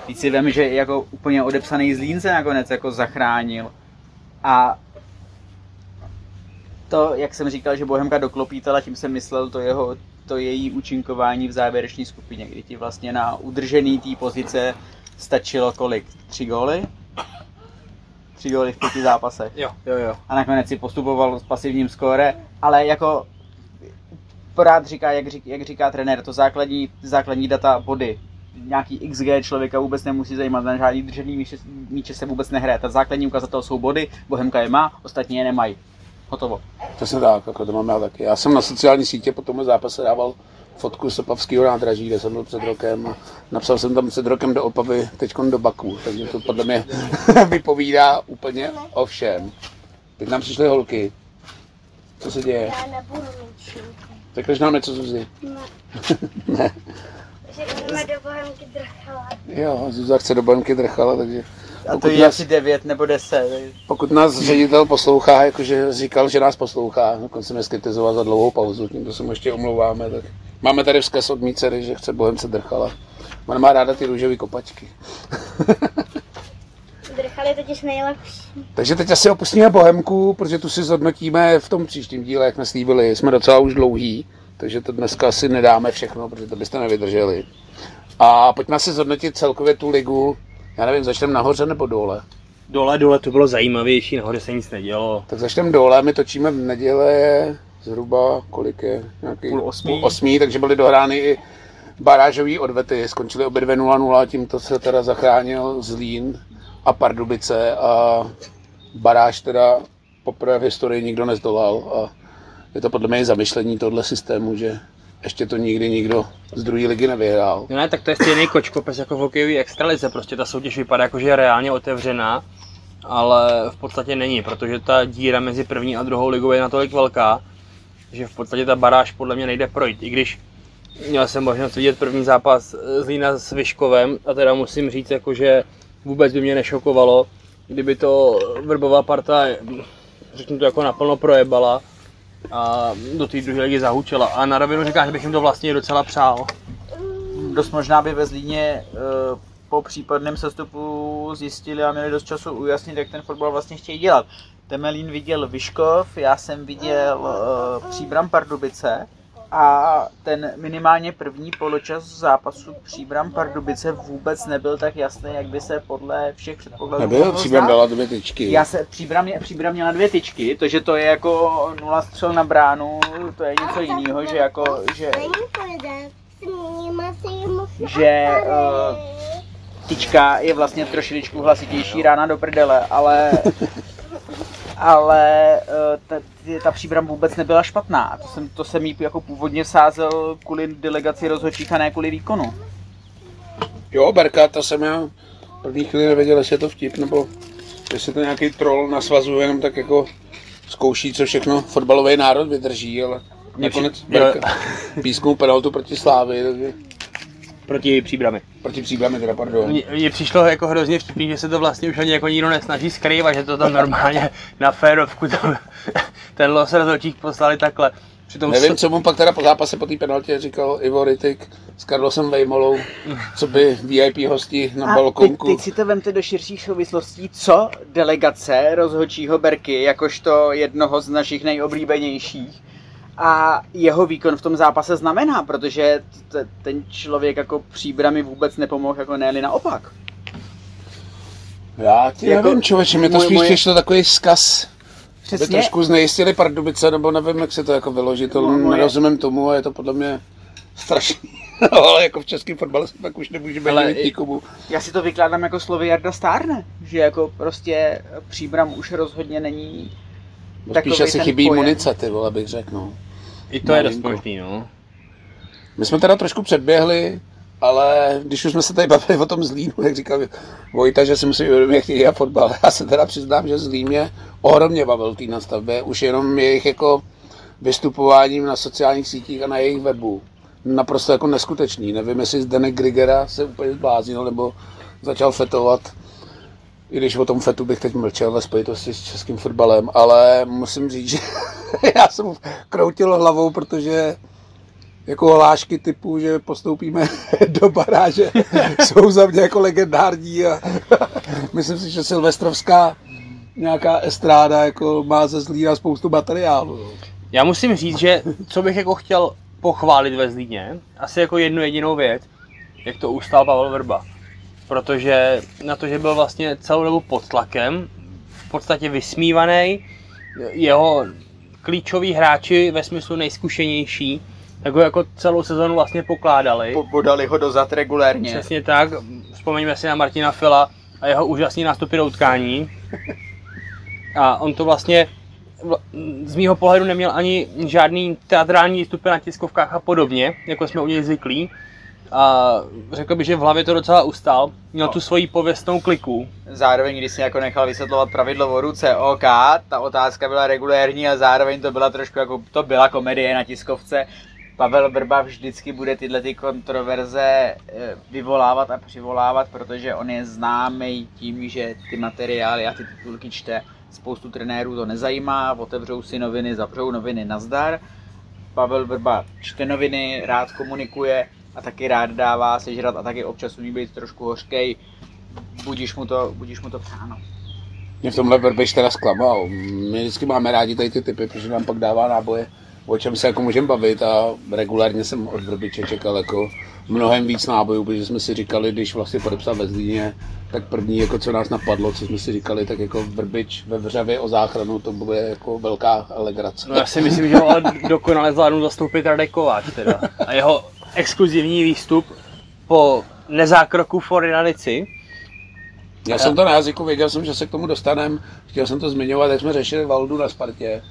B: Víc si vem, že jako úplně odepsaný Zlín se nakonec jako zachránil a to, jak jsem říkal, že Bohemka doklopítala, tím jsem myslel to jeho to její účinkování v závěrečné skupině, kdy ti vlastně na udržený té pozice stačilo kolik? Tři góly? Tři góly v pěti zápasech.
C: Jo, jo, jo.
B: A nakonec si postupoval s pasivním skóre, ale jako pořád říká, jak, řík, jak říká trenér, to základní, základní data body, nějaký XG člověka vůbec nemusí zajímat, na žádný držený míče, míče se vůbec nehraje. Ta základní ukazatel jsou body, Bohemka je má, ostatní je nemají. Hotovo.
A: Přesně tak, jako to mám já taky. Já jsem na sociální sítě po tomhle zápase dával fotku z Opavského nádraží, kde jsem byl před rokem a napsal jsem tam před rokem do Opavy, teď do Baku, takže to podle mě <laughs> vypovídá úplně o všem. Teď nám přišly holky. Co se děje?
D: Já nebudu mít.
A: Řekneš nám něco, Zuzi?
D: Ne. <laughs>
A: Ne.
D: Že do Bohemky Drchala.
A: Jo, Zuzá chce do banky drchala, takže
B: A to je
A: nás,
B: asi 9 nebo 10.
A: pokud nás ředitel poslouchá, jakože říkal, že nás poslouchá, dokonce mě skritizoval za dlouhou pauzu, tímto se mu ještě omlouváme, tak máme tady vzkaz od mý dcery, že chce Bohemce drchala. Ona má ráda ty růžové kopačky. <laughs>
D: Drchal je totiž nejlepší.
A: Takže teď asi opustíme Bohemku, protože tu si zhodnotíme v tom příštím díle, jak jsme slíbili. Jsme docela už dlouhý, takže to dneska asi nedáme všechno, protože to byste nevydrželi. A pojďme si zhodnotit celkově tu ligu. Já nevím, začneme nahoře nebo dole.
C: Dole, dole to bylo zajímavější, nahoře se nic nedělo.
A: Tak začneme dole, my točíme v neděle zhruba, kolik je? Nějaký
B: Půl osmý.
A: Půl osmý takže byly dohrány i barážové odvety. Skončily obě dvě 0-0, tímto se teda zachránil Zlín a Pardubice a baráž teda poprvé v historii nikdo nezdolal a je to podle mě i zamyšlení tohle systému, že ještě to nikdy nikdo z druhé ligy nevyhrál.
C: No ne, tak to je stejný kočkopes jako v hokejové extralize, prostě ta soutěž vypadá jako, že je reálně otevřená, ale v podstatě není, protože ta díra mezi první a druhou ligou je natolik velká, že v podstatě ta baráž podle mě nejde projít, i když měl jsem možnost vidět první zápas Zlína s Vyškovem a teda musím říct, jako, že vůbec by mě nešokovalo, kdyby to vrbová parta, řeknu to jako naplno projebala a do té druhé ligy zahučela. A na rovinu říká, že bych jim to vlastně docela přál.
B: Dost možná by ve Zlíně eh, po případném sestupu zjistili a měli dost času ujasnit, jak ten fotbal vlastně chtějí dělat. Temelín viděl Vyškov, já jsem viděl uh, Příbram Pardubice a ten minimálně první poločas zápasu Příbram Pardubice vůbec nebyl tak jasný, jak by se podle všech předpokladů
A: Nebyl, Příbram dala dvě tyčky.
B: Já se, Příbram, mě- Příbram měla dvě tyčky, to, že to je jako nula střel na bránu, to je něco jiného, že jako, že Že, eh, tyčka je vlastně trošičku hlasitější rána do prdele, ale <laughs> ale eh, ta, ta příbram vůbec nebyla špatná. To jsem, to jsem jí jako původně sázel kvůli delegaci rozhodčích a ne kvůli výkonu.
A: Jo, Berka, to jsem já v první chvíli nevěděl, jestli je to vtip, nebo jestli to nějaký troll na svazu jenom tak jako zkouší, co všechno fotbalový národ vydrží, ale nakonec Berka <laughs> písknul penaltu proti Slávy, takže
C: Proti příbramy.
A: proti příbrami teda, pardon.
C: Mně přišlo jako hrozně vtipný, že se to vlastně už ani jako nikdo nesnaží skrývat, že to tam normálně na férovku tam, <laughs> ten los rozhodčích poslali takhle. Přitom
A: Nevím, co mu pak teda po zápase po té penaltě říkal Ivo Ritik s Carlosem Vejmolou, co by VIP hosti na
B: A teď,
A: balkonku.
B: teď si to vemte do širších souvislostí, co delegace rozhodčího Berky, jakožto jednoho z našich nejoblíbenějších, a jeho výkon v tom zápase znamená, protože t- ten člověk jako příbrami vůbec nepomohl, jako ne naopak.
A: Já ti
B: Jako-
A: nevím, člověče, mi to spíš
B: moje-
A: přišlo takový zkaz. By
B: Přesně,
A: trošku znejistili Pardubice, nebo nevím, jak se to jako vyložit, to
B: No, moje-
A: nerozumím tomu a je to podle mě strašný. <laughs> ale jako v českém fotbale se tak už nemůžeme
C: Ale i-
A: nikomu.
B: já si to vykládám jako slovy Jarda Stárne, že jako prostě příbram už rozhodně není
A: Spíš asi chybí
B: pojem.
A: munice, ty vole, bych řekl, no.
C: I to je dost
A: Malinko.
C: možný, no.
A: My jsme teda trošku předběhli ale když už jsme se tady bavili o tom Zlínu, jak říkal Vojta, že si musí uvědomit, jak hrát fotbal. <laughs> Já se teda přiznám, že Zlín mě ohromně bavil té nastavbě, už jenom jejich jako vystupováním na sociálních sítích a na jejich webu. Naprosto jako neskutečný. Nevím, jestli Zdenek Grigera se úplně zbláznil, nebo začal fetovat. I když o tom fetu bych teď mlčel ve spojitosti s českým fotbalem, ale musím říct, že <laughs> já jsem kroutil hlavou, protože jako hlášky typu, že postoupíme <laughs> do baráže, <laughs> jsou za mě jako legendární a myslím si, že Silvestrovská nějaká estráda jako má ze Zlína spoustu materiálu. no.
C: Já musím říct, že co bych jako chtěl pochválit ve Zlíně, asi jako jednu jedinou věc, jak to ustál Pavel Vrba. Protože na to, že byl vlastně celou dobu pod tlakem, v podstatě vysmívaný, jeho klíčoví hráči ve smyslu nejzkušenější, tak ho jako celou sezonu vlastně pokládali.
B: Po- Podali ho dozad regulérně.
C: Přesně tak, vzpomeňme si na Martina Fila a jeho úžasný nástupy do utkání. A on to vlastně vla- z mýho pohledu neměl ani žádný teatrální výstupy na tiskovkách a podobně, jako jsme u něj zvyklí. A řekl bych, že v hlavě to docela ustál. Měl tu svoji pověstnou kliku.
B: Zároveň, když si jako nechal vysvětlovat pravidlo o ruce OK, ta otázka byla regulérní a zároveň to byla trošku jako, to byla komedie na tiskovce. Pavel Brba vždycky bude tyhle ty kontroverze eh, vyvolávat a přivolávat, protože on je známý tím, že ty materiály a ty titulky čte. Spoustu trenérů to nezajímá, otevřou si noviny, zavřou noviny, nazdar. Pavel Brba čte noviny, rád komunikuje a taky rád dává sežrat a taky občas umí být trošku hořkej. Budíš mu to, budíš mu to přáno.
A: Mě v tomhle Verbiš teda zklamal. My vždycky máme rádi tady ty typy, protože nám pak dává náboje, o čem se jako můžeme bavit a regulárně jsem od Vrbiče čekal jako mnohem víc nábojů, protože jsme si říkali, když vlastně podepsal ve Zlíně, tak první, jako co nás napadlo, co jsme si říkali, tak jako Vrbič ve Vřavě o záchranu, to bude jako velká legrace.
C: No já si myslím, že ho ale dokonale zvládnu zastoupit Radek Kováč teda. A jeho exkluzivní výstup po nezákroku Forinanici.
A: Já jsem to na jazyku, věděl jsem, že se k tomu dostanem, chtěl jsem to zmiňovat, jak jsme řešili Valdu na Spartě,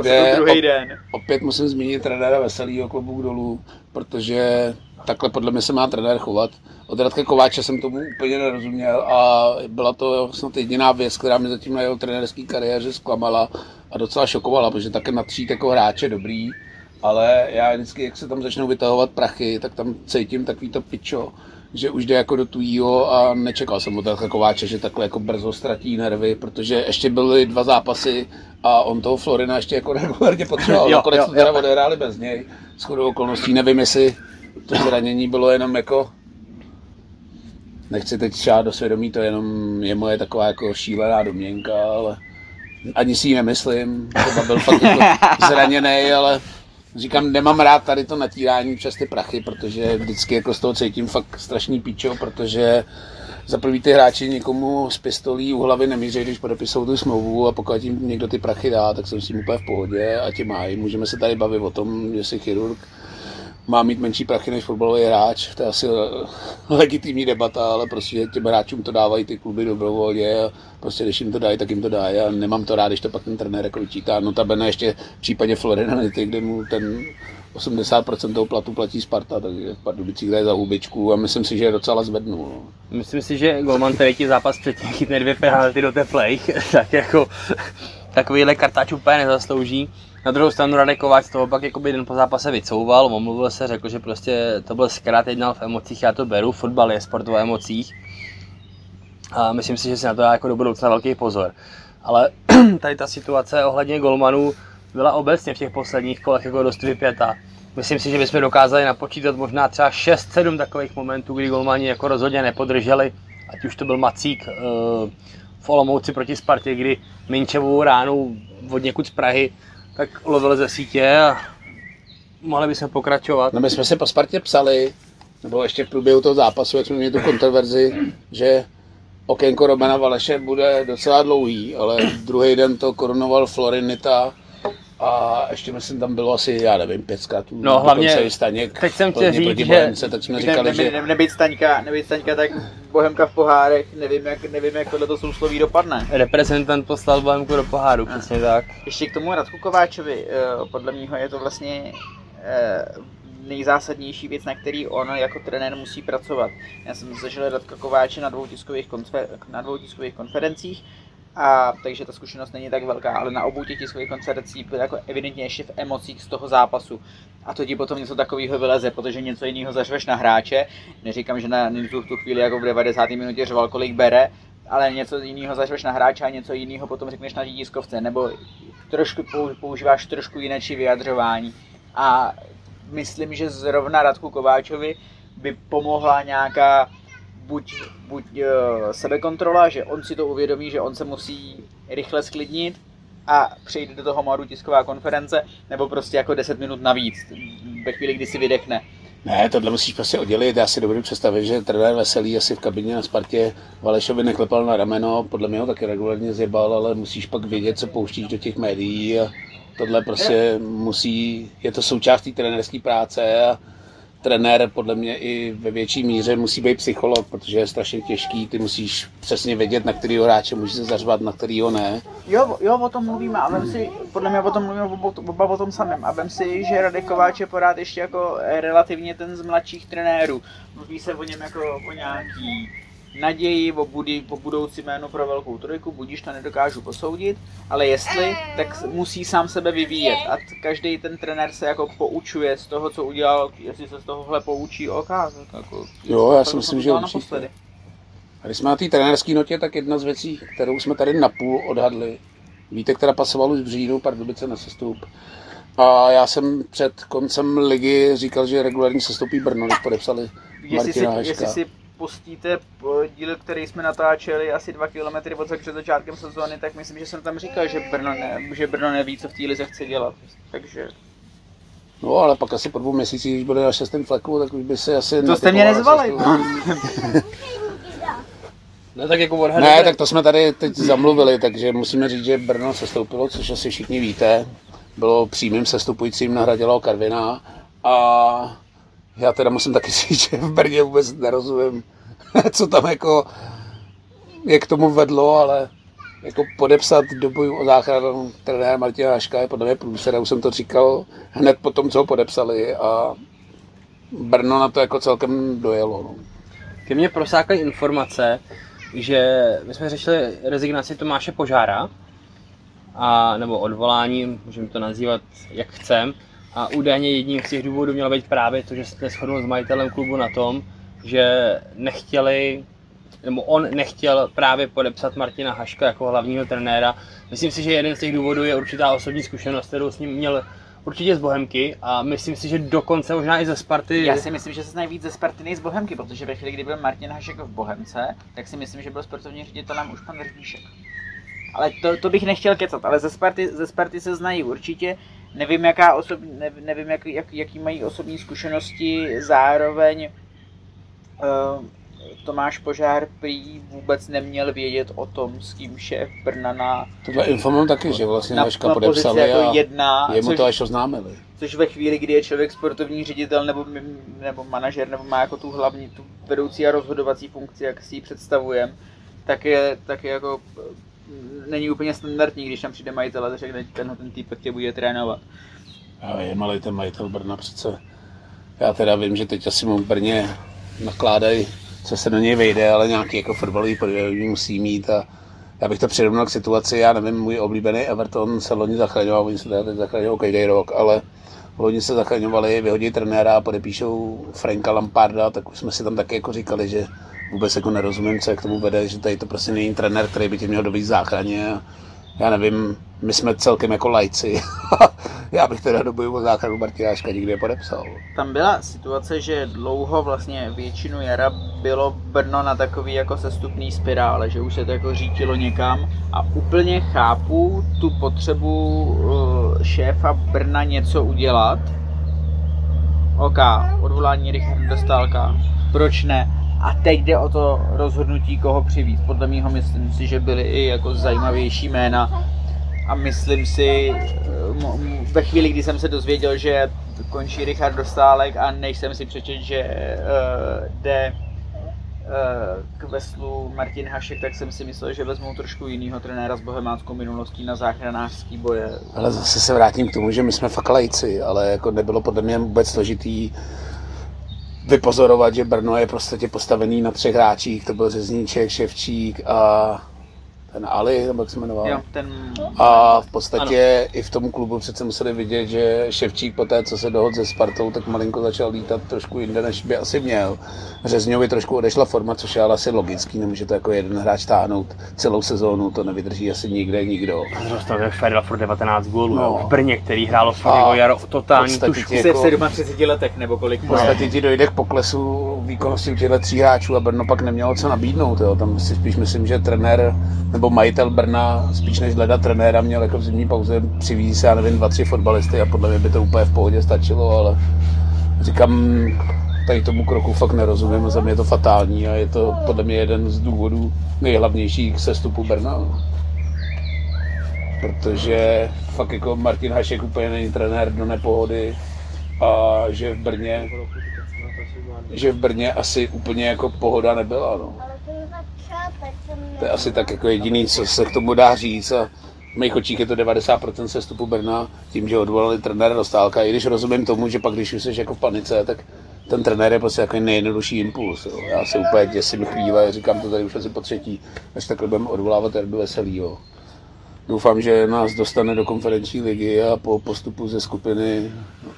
A: kde
B: druhý den.
A: opět musím zmínit trenéra Veselýho klobouk dolů, protože takhle podle mě se má trenér chovat. Od Radka Kováče jsem tomu úplně nerozuměl a byla to snad jediná věc, která mě zatím na jeho trenérské kariéře zklamala a docela šokovala, protože také natřít jako hráče dobrý, ale já vždycky, jak se tam začnou vytahovat prachy, tak tam cítím takový to pičo, že už jde jako do tujího a nečekal jsem od Radka Kováče, že takhle jako brzo ztratí nervy, protože ještě byly dva zápasy a on toho Florina ještě jako <laughs> regulárně potřeboval.
C: Jo,
A: Nakonec
C: jo,
A: to teda odehráli bez něj. Shodou okolností nevím, jestli to zranění bylo jenom jako nechci teď šát do svědomí, to jenom je moje taková jako šílená domněnka, ale ani si ji nemyslím, třeba byl fakt jako <laughs> zraněný, ale říkám, nemám rád tady to natírání přes ty prachy, protože vždycky jako z toho cítím fakt strašný píčo, protože za prvý ty hráči někomu z pistolí u hlavy nemíří, když podepisou tu smlouvu a pokud jim někdo ty prachy dá, tak jsem s tím úplně v pohodě a ti mají. Můžeme se tady bavit o tom, že si chirurg má mít menší prachy než fotbalový hráč, to je asi eh, <laughs> legitimní debata, ale prostě těm hráčům to dávají ty kluby dobrovolně a prostě když jim to dají, tak jim to dají a nemám to rád, když to pak ten trenér jako vyčítá. Notabene ještě v případě Florinanity, kde mu ten 80% toho platu platí Sparta, takže Pardubicích daje za hubičku a myslím si, že je docela zvednu. No.
C: Myslím si, že Golman který ti zápas předtím chytne dvě penalty do teplejch, <laughs> tak jako takovýhle kartáč úplně nezaslouží. Na druhou stranu Radek Kováč toho pak jakoby den po zápase vycouval, omluvil se, řekl, že prostě to byl zkrát jednal v emocích, já to beru, fotbal je sport o emocích. A myslím si, že si na to dá jako do budoucna velký pozor. Ale <clears throat> tady ta situace ohledně golmanů byla obecně v těch posledních kolech jako dost vypětá. Myslím si, že bychom dokázali napočítat možná třeba 6-7 takových momentů, kdy golmani jako rozhodně nepodrželi, ať už to byl Macík eh, v Olomouci proti Spartě, kdy Minčevou ránu od někud z Prahy tak lovil ze sítě a mohli bychom pokračovat.
A: No my jsme si po Spartě psali, nebo ještě v průběhu toho zápasu, jak jsme měli tu kontroverzi, že okénko Romana Valeše bude docela dlouhý, ale druhý den to korunoval Florinita a ještě myslím tam bylo asi, já nevím, pět skratů.
C: No, hlavně-
A: Staněk,
C: teď jsem chtěl říct, že-
A: Bohemce, tak jsme říkali,
B: ne,
A: že
B: ne, nebýt Staňka, nebýt Staňka, tak Bohemka v pohárech, nevím jak, nevím jak tohle sousloví dopadne.
C: Reprezentant poslal Bohemku do poháru, přesně tak.
B: Ještě k tomu Radku Kováčovi, eh, podle mého je to vlastně eh, nejzásadnější věc, na který on jako trenér musí pracovat. Já jsem zažil Radka Kováče na dvou tiskových, konfer- na dvou tiskových konferencích, a takže ta zkušenost není tak velká, ale na obou těch tiskových konferencích byl jako evidentně ještě v emocích z toho zápasu. A to ti potom něco takového vyleze, protože něco jiného zařveš na hráče. Neříkám, že na Ninzu v tu chvíli jako v 90. minutě řval, kolik bere, ale něco jiného zařveš na hráče a něco jiného potom řekneš na tiskovce, nebo trošku používáš trošku jiné vyjadřování. A myslím, že zrovna Radku Kováčovi by pomohla nějaká buď, buď uh, sebekontrola, že on si to uvědomí, že on se musí rychle sklidnit a přejde do toho modu tisková konference, nebo prostě jako 10 minut navíc, ve chvíli, kdy si vydechne.
A: Ne, tohle musíš prostě oddělit. Já si dovedu představit, že trenér Veselý asi v kabině na Spartě Valešovi neklepal na rameno, podle mě ho taky regulárně zjebal, ale musíš pak vědět, co pouštíš do těch médií a tohle prostě musí, je to součást té trenérské práce a trenér podle mě i ve větší míře musí být psycholog, protože je strašně těžký, ty musíš přesně vědět, na kterýho hráče můžeš se zařvat, na kterýho ne.
B: Jo, jo, o tom mluvíme a vem si, podle mě o tom mluvíme oba, o tom samém. A vem si, že Radek Kováč je pořád ještě jako relativně ten z mladších trenérů. Mluví se o něm jako o nějaký naději o, budy, o budoucí jméno pro velkou trojku, budíš to nedokážu posoudit, ale jestli, tak musí sám sebe vyvíjet a každý ten trenér se jako poučuje z toho, co udělal, jestli se z tohohle poučí, OK. Jako,
A: jo, já si myslím, že určitě. A když jsme na té trenérské notě, tak jedna z věcí, kterou jsme tady napůl odhadli, víte, která pasoval už v říjnu Pardubice na sestup. A já jsem před koncem ligy říkal, že regulární sestoupí Brno, když podepsali
B: jestli Martina si, Jestli si pustíte díl, který jsme natáčeli asi dva kilometry od před začátkem sezóny, tak myslím, že jsem tam říkal, že Brno, ne, že Brno neví, co v té lize chce dělat. Takže
A: No, ale pak asi po dvou měsících, když bude na šestém fleku, tak už by se asi...
B: To jste mě nezvali. <laughs>
C: ne, tak jako
A: Ne, tak to jsme tady teď zamluvili, takže musíme říct, že Brno se stoupilo, což asi všichni víte. Bylo přímým sestupujícím, nahradilo Karvina a já teda musím taky <laughs> říct, že v Brně vůbec nerozumím, <laughs> co tam jako je k tomu vedlo, ale jako podepsat do boju o záchranu trenéra Martina Haška je podle mě průser, už jsem to říkal hned po tom, co ho podepsali a Brno na to jako celkem dojelo. No.
C: Ke mně prosákají informace, že my jsme řešili rezignaci Tomáše Požára, a, nebo odvolání, můžeme to nazývat jak chcem, a údajně jedním z těch důvodů mělo být právě to, že se neschodnul s majitelem klubu na tom, že nechtěli, nebo on nechtěl právě podepsat Martina Haška jako hlavního trenéra. Myslím si, že jeden z těch důvodů je určitá osobní zkušenost, kterou s ním měl určitě z Bohemky a myslím si, že dokonce možná i ze Sparty.
B: Já si myslím, že se znají víc ze Sparty než z Bohemky, protože ve chvíli, kdy byl Martin Hašek v Bohemce, tak si myslím, že byl sportovním ředitelem už pan Ržbíšek. Ale to, to bych nechtěl kecat, ale ze Sparty, ze Sparty se znají určitě. Nevím, jaká osob, nevím jak, jak, jaký mají osobní zkušenosti, zároveň Tomáš Požár prý vůbec neměl vědět o tom, s kým šéf Brna na...
A: Tohle informuji taky, že vlastně na, Vaška podepsali jako a jedna, jemu což, to až oznámili.
B: Což ve chvíli, kdy je člověk sportovní ředitel nebo, nebo manažer, nebo má jako tu hlavní, tu vedoucí a rozhodovací funkci, jak si ji představujeme, tak je, tak je jako není úplně standardní, když tam přijde majitel a řekne, tenhle ten týpek tě bude trénovat.
A: Já je malý ten majitel Brna přece. Já teda vím, že teď asi mu v Brně nakládají, co se do něj vejde, ale nějaký jako fotbalový podvědomí musí mít a já bych to přirovnal k situaci, já nevím, můj oblíbený Everton se loni zachraňoval, oni se teď zachraňují každý rok, ale loni se zachraňovali, vyhodí trenéra a podepíšou Franka Lamparda, tak už jsme si tam taky jako říkali, že vůbec jako nerozumím, co je k tomu vede, že tady to prostě není trenér, který by tě měl dobít záchraně. Já nevím, my jsme celkem jako lajci. <laughs> Já bych teda do boju o záchranu Martináška nikdy podepsal.
B: Tam byla situace, že dlouho vlastně většinu jara bylo Brno na takový jako sestupný spirále, že už se to jako řítilo někam a úplně chápu tu potřebu uh, šéfa Brna něco udělat. OK, odvolání Richarda Stálka. Proč ne? A teď jde o to rozhodnutí, koho přivít. Podle mého myslím si, že byly i jako zajímavější jména. A myslím si, eh, ve chvíli, kdy jsem se dozvěděl, že končí Richard Dostálek a než jsem si přečet, že uh, jde k veslu Martin Hašek, tak jsem si myslel, že vezmou trošku jinýho trenéra s bohemáckou minulostí na záchranářský boje.
A: Ale zase se vrátím k tomu, že my jsme fakt lajci, ale jako nebylo podle mě vůbec složitý vypozorovat, že Brno je prostě postavený na třech hráčích, to byl Řezníček, Ševčík a ten Ali, nebo jak se jmenoval.
B: Jo, ten...
A: A v podstatě ano. i v tom klubu přece museli vidět, že Ševčík po té, co se dohodl se Spartou, tak malinko začal lítat trošku jinde, než by asi měl. Řezňovi trošku odešla forma, což je ale asi logický, nemůže to jako jeden hráč táhnout celou sezónu, to nevydrží asi nikde nikdo.
C: Dostal Fedel furt 19 gólů, no. v Brně, který hrálo furt jako jaro totální tušku.
B: Jako, v 37 letech, nebo kolik
A: V podstatě ti dojde k poklesu výkonnosti u těchto tří hráčů a Brno pak nemělo co nabídnout. Jo. Tam si spíš myslím, že trenér nebo majitel Brna spíš než hledat trenéra měl jako v zimní pauze přivízt, já nevím, dva, tři fotbalisty a podle mě by to úplně v pohodě stačilo, ale říkám, tady tomu kroku fakt nerozumím, za mě je to fatální a je to podle mě jeden z důvodů nejhlavnějších sestupu Brna. Protože fakt jako Martin Hašek úplně není trenér do nepohody a že v Brně že v Brně asi úplně jako pohoda nebyla. No. To je asi tak jako jediný, co se k tomu dá říct. A v mých očích je to 90% sestupu Brna tím, že odvolali trenéra Dostálka. I když rozumím tomu, že pak, když už jsi jako v panice, tak ten trenér je prostě jako nejjednodušší impuls. Jo. Já se úplně děsím chvíle, říkám to tady už asi po třetí, až takhle budeme odvolávat Erdu Veselýho. Doufám, že nás dostane do konferenční ligy a po postupu ze skupiny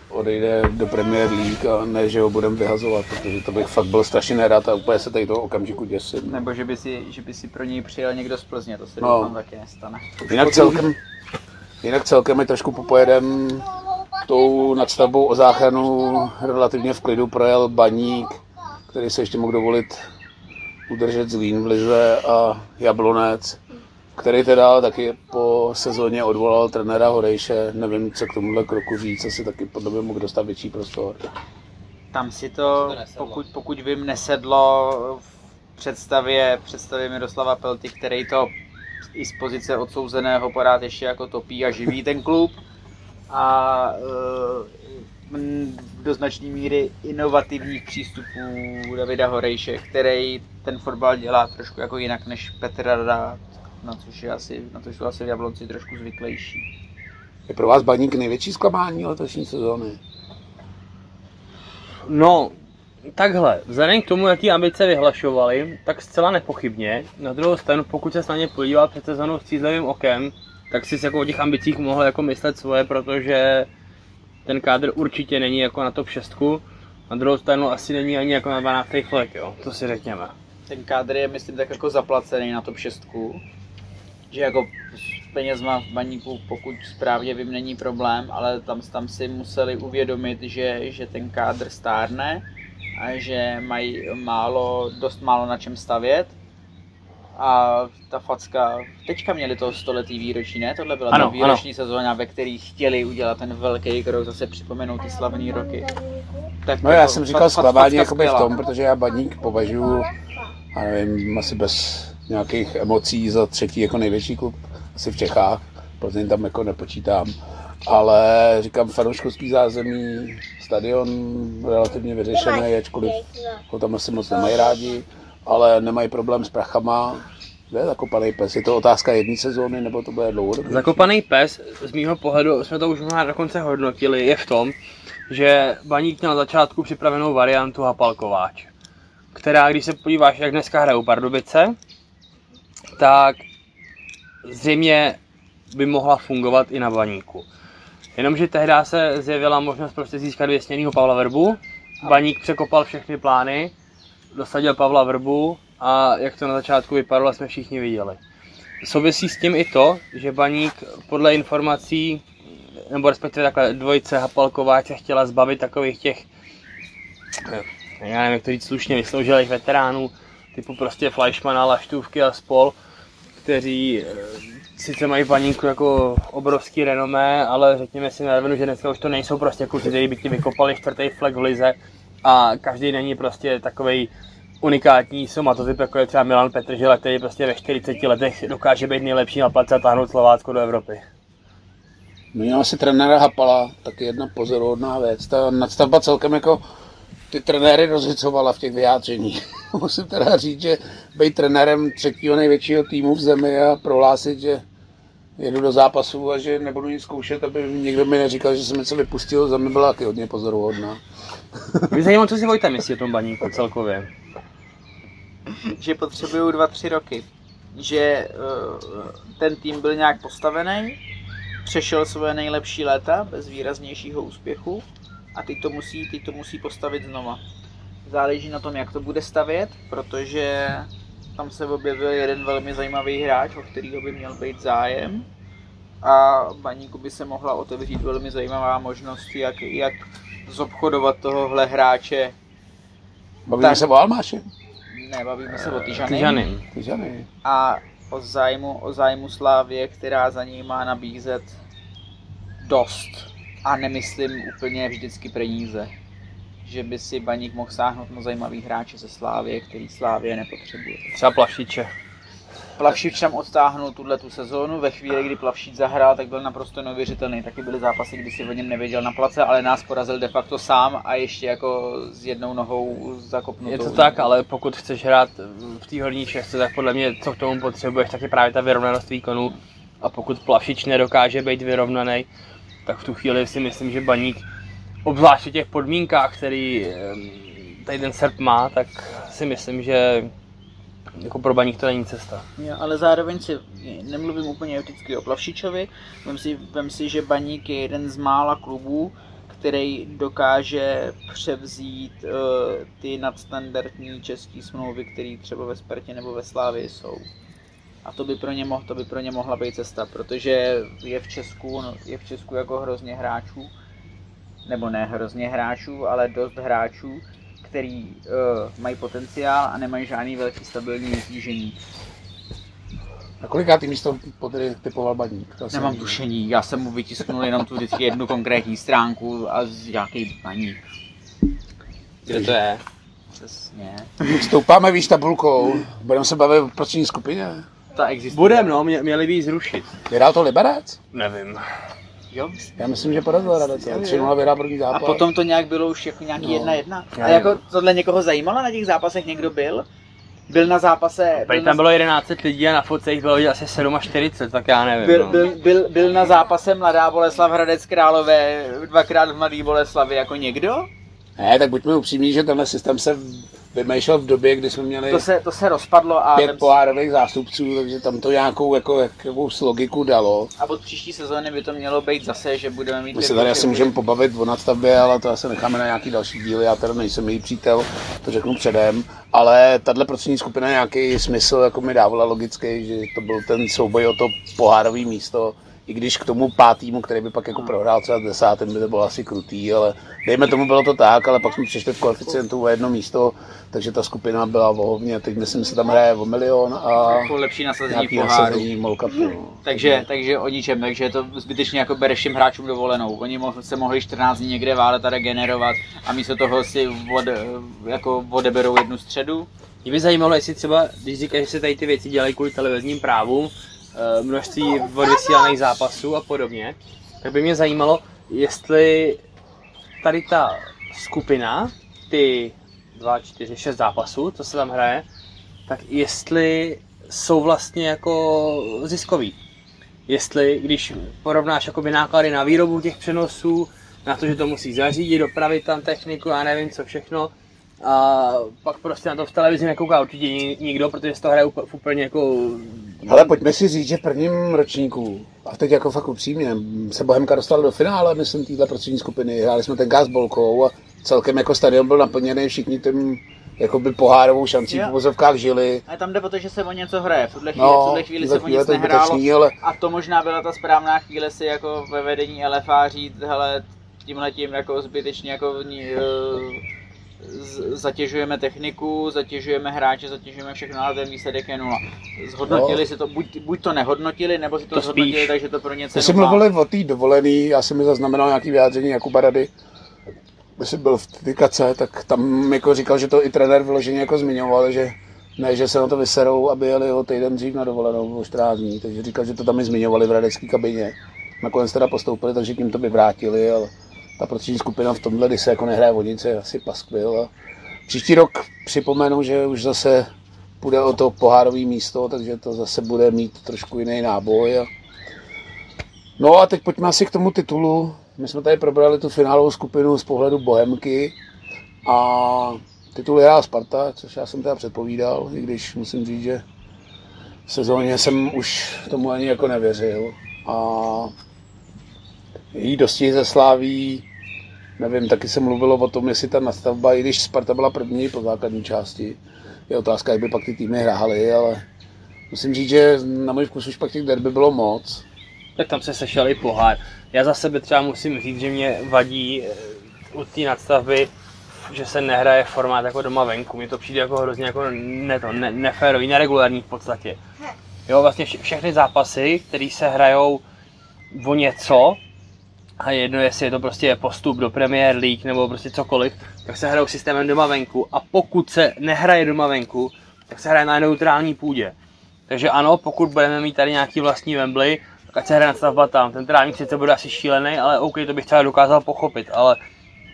A: odejde do Premier League a ne, že ho budeme vyhazovat, protože to bych fakt byl strašně nerad a úplně se tady toho okamžiku děsím.
B: Nebo že by si, že by si pro něj přijel někdo z Plzně, to se no. doufám taky nestane.
A: Jinak celkem, jinak celkem my trošku popojedem tou nadstavbou o záchranu relativně v klidu projel Baník, který se ještě mohl dovolit udržet Zlín v lize a Jablonec který teda taky po sezóně odvolal trenéra Horejše. Nevím, co k tomuhle kroku říct, asi taky podle mě mohl dostat větší prostor.
B: Tam si to, pokud, pokud vím, nesedlo v představě, představě Miroslava Pelty, který to i z pozice odsouzeného pořád ještě jako topí a živí ten klub. A e, do značné míry inovativních přístupů Davida Horejše, který ten fotbal dělá trošku jako jinak než Petr Rada, na což, je asi, na což jsou asi v Jablonci trošku zvyklejší.
A: Je pro vás baník největší zklamání letošní sezóny?
C: No, takhle, vzhledem k tomu, jaký ambice vyhlašovali, tak zcela nepochybně. Na druhou stranu, pokud se na ně podíval před sezónou s cízlivým okem, tak si jako o těch ambicích mohl jako myslet svoje, protože ten kádr určitě není jako na top 6. Na druhou stranu asi není ani jako na 12. flek, jo, to si řekněme.
B: Ten kádr je, myslím, tak jako zaplacený na top 6 že jako s penězma v baníku, pokud správně vím, není problém, ale tam, tam si museli uvědomit, že, že ten kádr stárne a že mají málo, dost málo na čem stavět. A ta facka, teďka měli to stoletý výročí, ne? Tohle byla ano, ta výroční ano. sezóna, ve které chtěli udělat ten velký krok, zase připomenout ty slavné roky.
A: Tak no já jako jsem říkal skladání jakoby v tom, protože já baník považuji, a nevím, asi bez nějakých emocí za třetí jako největší klub asi v Čechách. Plzeň tam jako nepočítám. Ale říkám, fanouškovský zázemí, stadion relativně vyřešený, ačkoliv ho tam asi moc nemají rádi, ale nemají problém s prachama. Kde je zakopaný pes? Je to otázka jedné sezóny, nebo to bude dlouho?
C: Zakopaný pes, z mýho pohledu, jsme to už možná dokonce hodnotili, je v tom, že Baník měl na začátku připravenou variantu Hapalkováč, která, když se podíváš, jak dneska hrajou Pardubice, tak zřejmě by mohla fungovat i na baníku. Jenomže tehdy se zjevila možnost prostě získat věsněnýho Pavla Verbu. Baník překopal všechny plány, dosadil Pavla Verbu a jak to na začátku vypadalo, jsme všichni viděli. Souvisí s tím i to, že Baník podle informací, nebo respektive takhle dvojice Hapalkováče chtěla zbavit takových těch, já nevím, jak to říct slušně, vysloužilých veteránů, typu prostě Fleischmana, Laštůvky a spol, kteří eh, sice mají paníku jako obrovský renomé, ale řekněme si na rovinu, že dneska už to nejsou prostě kluci, kteří by ti vykopali čtvrtý flek v lize a každý není prostě takový unikátní somatotyp, jako je třeba Milan Petržela, který prostě ve 40 letech dokáže být nejlepší na place a táhnout Slovácko do Evropy.
A: Měl asi trenéra Hapala, taky jedna pozoruhodná věc. Ta nadstavba celkem jako ty trenéry rozhicovala v těch vyjádřeních. <laughs> musím teda říct, že být trenérem třetího největšího týmu v zemi a prohlásit, že jedu do zápasu a že nebudu nic zkoušet, aby někdo mi neříkal, že jsem něco vypustil, za mě byla taky hodně pozoruhodná. <laughs>
C: Mě zajímalo, co si Vojta myslí o tom baníku celkově.
B: že potřebují dva, tři roky. Že eh, ten tým byl nějak postavený, přešel svoje nejlepší léta bez výraznějšího úspěchu a teď to musí, teď to musí postavit znova. Záleží na tom, jak to bude stavět, protože tam se objevil jeden velmi zajímavý hráč, o kterého by měl být zájem. A baníku by se mohla otevřít velmi zajímavá možnost, jak, jak zobchodovat tohohle hráče.
A: Bavíme
B: Tak.
A: se o Almáši.
B: Ne, bavíme se o Tyžany.
C: Tyžany.
A: Ty
B: a o zájmu, o zájmu Slávě, která za něj má nabízet dost. A nemyslím úplně vždycky peníze. Že by si Baník mohl sáhnout na zajímavý hráče ze Slávě, který Slávě nepotřebuje.
C: Třeba Plavšiče.
B: Plavšič tam odtáhnul tuhle tu sezónu, ve chvíli, kdy Plavšič zahrál, tak byl naprosto neuvěřitelný. Taky byly zápasy, kdy si o něm nevěděl na place, ale nás porazil de facto sám a ještě jako s jednou nohou zakopnutou.
C: Je to tak, ale pokud chceš hrát v té horní šestce, tak podle mě co k tomu potřebuješ, tak je právě ta vyrovnanost výkonu. A pokud Plavšič nedokáže být vyrovnaný, tak v tu chvíli si myslím, že baník, obzvlášť v těch podmínkách, který tady ten Serb má, tak si myslím, že jako pro baník to není cesta.
B: Jo, ale zároveň si nemluvím úplně vždycky o Plavšičovi. Vem si, vem si, že Baník je jeden z mála klubů, který dokáže převzít uh, ty nadstandardní české smlouvy, které třeba ve Spartě nebo ve Slávii jsou. A to by, pro ně moh, to by pro ně mohla být cesta, protože je v Česku, no, je v Česku jako hrozně hráčů, nebo ne hrozně hráčů, ale dost hráčů, který uh, mají potenciál a nemají žádný velký stabilní vytížení.
A: A kolikátý místo podry typoval Baník? To
B: Nemám tušení, já jsem mu vytisknul jenom tu vždycky jednu konkrétní stránku a z nějaký baník.
C: Kde to je?
B: Přesně.
A: Stoupáme výš tabulkou, budeme se bavit o prostřední skupině.
B: Ta existuje.
C: Budem, no, mě, měli by ji zrušit.
A: Vyhrál to Liberec?
C: Nevím.
B: Jo.
A: Já myslím, že porazil Radec. 3-0 vyhrál první
B: A
A: zápas.
B: potom to nějak bylo už jako nějaký
A: No.
B: jedna jedna. A jako tohle někoho zajímalo na těch zápasech někdo byl? Byl na zápase, byl
C: tam
B: na,
C: bylo 11 lidí a na fotce jich bylo asi 47, tak já nevím.
B: byl,
C: no.
B: byl, byl, byl na zápase Mladá Boleslav Hradec Králové dvakrát v Mladý Boleslavi jako někdo?
A: Ne, tak buďme upřímní, že tenhle systém se vymýšlel v době, kdy jsme měli
B: To se, to se rozpadlo a,
A: pět pohárových zástupců, takže tam to nějakou jako, jakou logiku dalo.
B: a od příští sezóny by to mělo být zase, že budeme mít...
A: My se
B: jako,
A: tady asi můžeme pobavit o nadstavbě, ale to asi necháme na nějaký další díly. Já teda nejsem její přítel, to řeknu předem. Ale tahle procentní skupina nějaký smysl jako mi dávala logický, že to byl ten souboj o to pohárový místo. I když k tomu pátýmu, který by pak jako prohrál třeba desátým, by to bylo asi krutý, ale dejme tomu bylo to tak, ale pak jsme přišli v koeficientu o jedno místo, takže ta skupina byla vohovně. Teď myslím, že se tam hraje o milion a
B: jako lepší nasazení poháru.
A: nasazení molkapu. no.
B: Takže, takže o ničem, takže je to zbytečně jako bereš všem hráčům dovolenou. Oni mo- se mohli 14 dní někde válet a regenerovat a místo toho si od, jako odeberou jednu středu.
C: Mě by zajímalo, jestli třeba, když říkáš, že se tady ty věci dělají kvůli televizním právům, množství odvysílaných zápasů a podobně, tak by mě zajímalo, jestli tady ta skupina, ty 2, 4, 6 zápasů, co se tam hraje, tak jestli jsou vlastně jako ziskový. Jestli, když porovnáš jakoby náklady na výrobu těch přenosů, na to, že to musí zařídit, dopravit tam techniku, já nevím co všechno, a pak prostě na to v televizi nekouká určitě ni- nikdo, protože z toho hraje úplně, úplně jako...
A: Ale pojďme si říct, že v prvním ročníku, a teď jako fakt upřímně, se Bohemka dostala do finále, myslím, téhle prostřední skupiny. Hráli jsme ten s Bolkou a celkem jako stadion byl naplněný, všichni tím jakoby pohárovou šancí
B: Jo.
A: v vozovkách žili.
B: Ale tam jde o to, že se o něco hraje. V tuhle chvíli, v
A: No,
B: tuhle chvíli
A: v
B: se o
A: chvíli
B: nic nehrálo.
A: zbytečný, ale
B: A to možná byla ta správná chvíle si jako ve vedení LFA říct, hele, tímhle tím jako zbytečně jako ní, z- zatěžujeme techniku, zatěžujeme hráče, zatěžujeme všechno, ale ten výsledek je nula. Zhodnotili
A: No.
B: si to, buď, buď to nehodnotili, nebo si to,
C: To
B: zhodnotili,
C: spíš.
B: takže to pro ně
A: My jsme
B: cenu má.
A: mluvili o té dovolený, já jsem mi zaznamenal nějaký vyjádření Jakuba Rady, když jsem byl v Tykace, tak tam jako říkal, že to i trenér vyloženě jako zmiňoval, že ne, že se na to vyserou, aby jeli o týden dřív na dovolenou, o 14 dní, takže říkal, že to tam i zmiňovali v radecké kabině. Nakonec teda postoupili, takže tím to vyvrátili, ale ta prostřední skupina v tomhle, kdy se jako nehraje o nic, je asi paskvil a Příští rok připomenu, že už zase půjde o to pohárový místo, takže to zase bude mít trošku jiný náboj. A... No a teď pojďme asi k tomu titulu. My jsme tady probrali tu finálovou skupinu z pohledu Bohemky a titul je Sparta, což já jsem teda předpovídal, i když musím říct, že v sezóně jsem už tomu ani jako nevěřil. A její dosti ze Sláví, nevím, taky se mluvilo o tom, jestli ta nastavba, i když Sparta byla první po základní části, je otázka, jak by pak ty týmy hrály, ale musím říct, že na můj vkus už pak těch derby bylo moc.
C: Tak tam se sešel i pohár. Já za sebe třeba musím říct, že mě vadí eh, u té nadstavby, že se nehraje formát jako doma venku. Mně to přijde jako hrozně jako ne to, ne, neférový, neregulární v podstatě. Jo, vlastně vše, všechny zápasy, které se hrajou o něco, a jedno jestli je to prostě postup do Premier League nebo prostě cokoliv, tak se hrajou systémem doma venku a pokud se nehraje doma venku, tak se hraje na neutrální půdě. Takže ano, pokud budeme mít tady nějaký vlastní Wembley, tak ať se hraje nadstavba tam. Ten trávník sice bude asi šílený, ale OK, to bych třeba dokázal pochopit, ale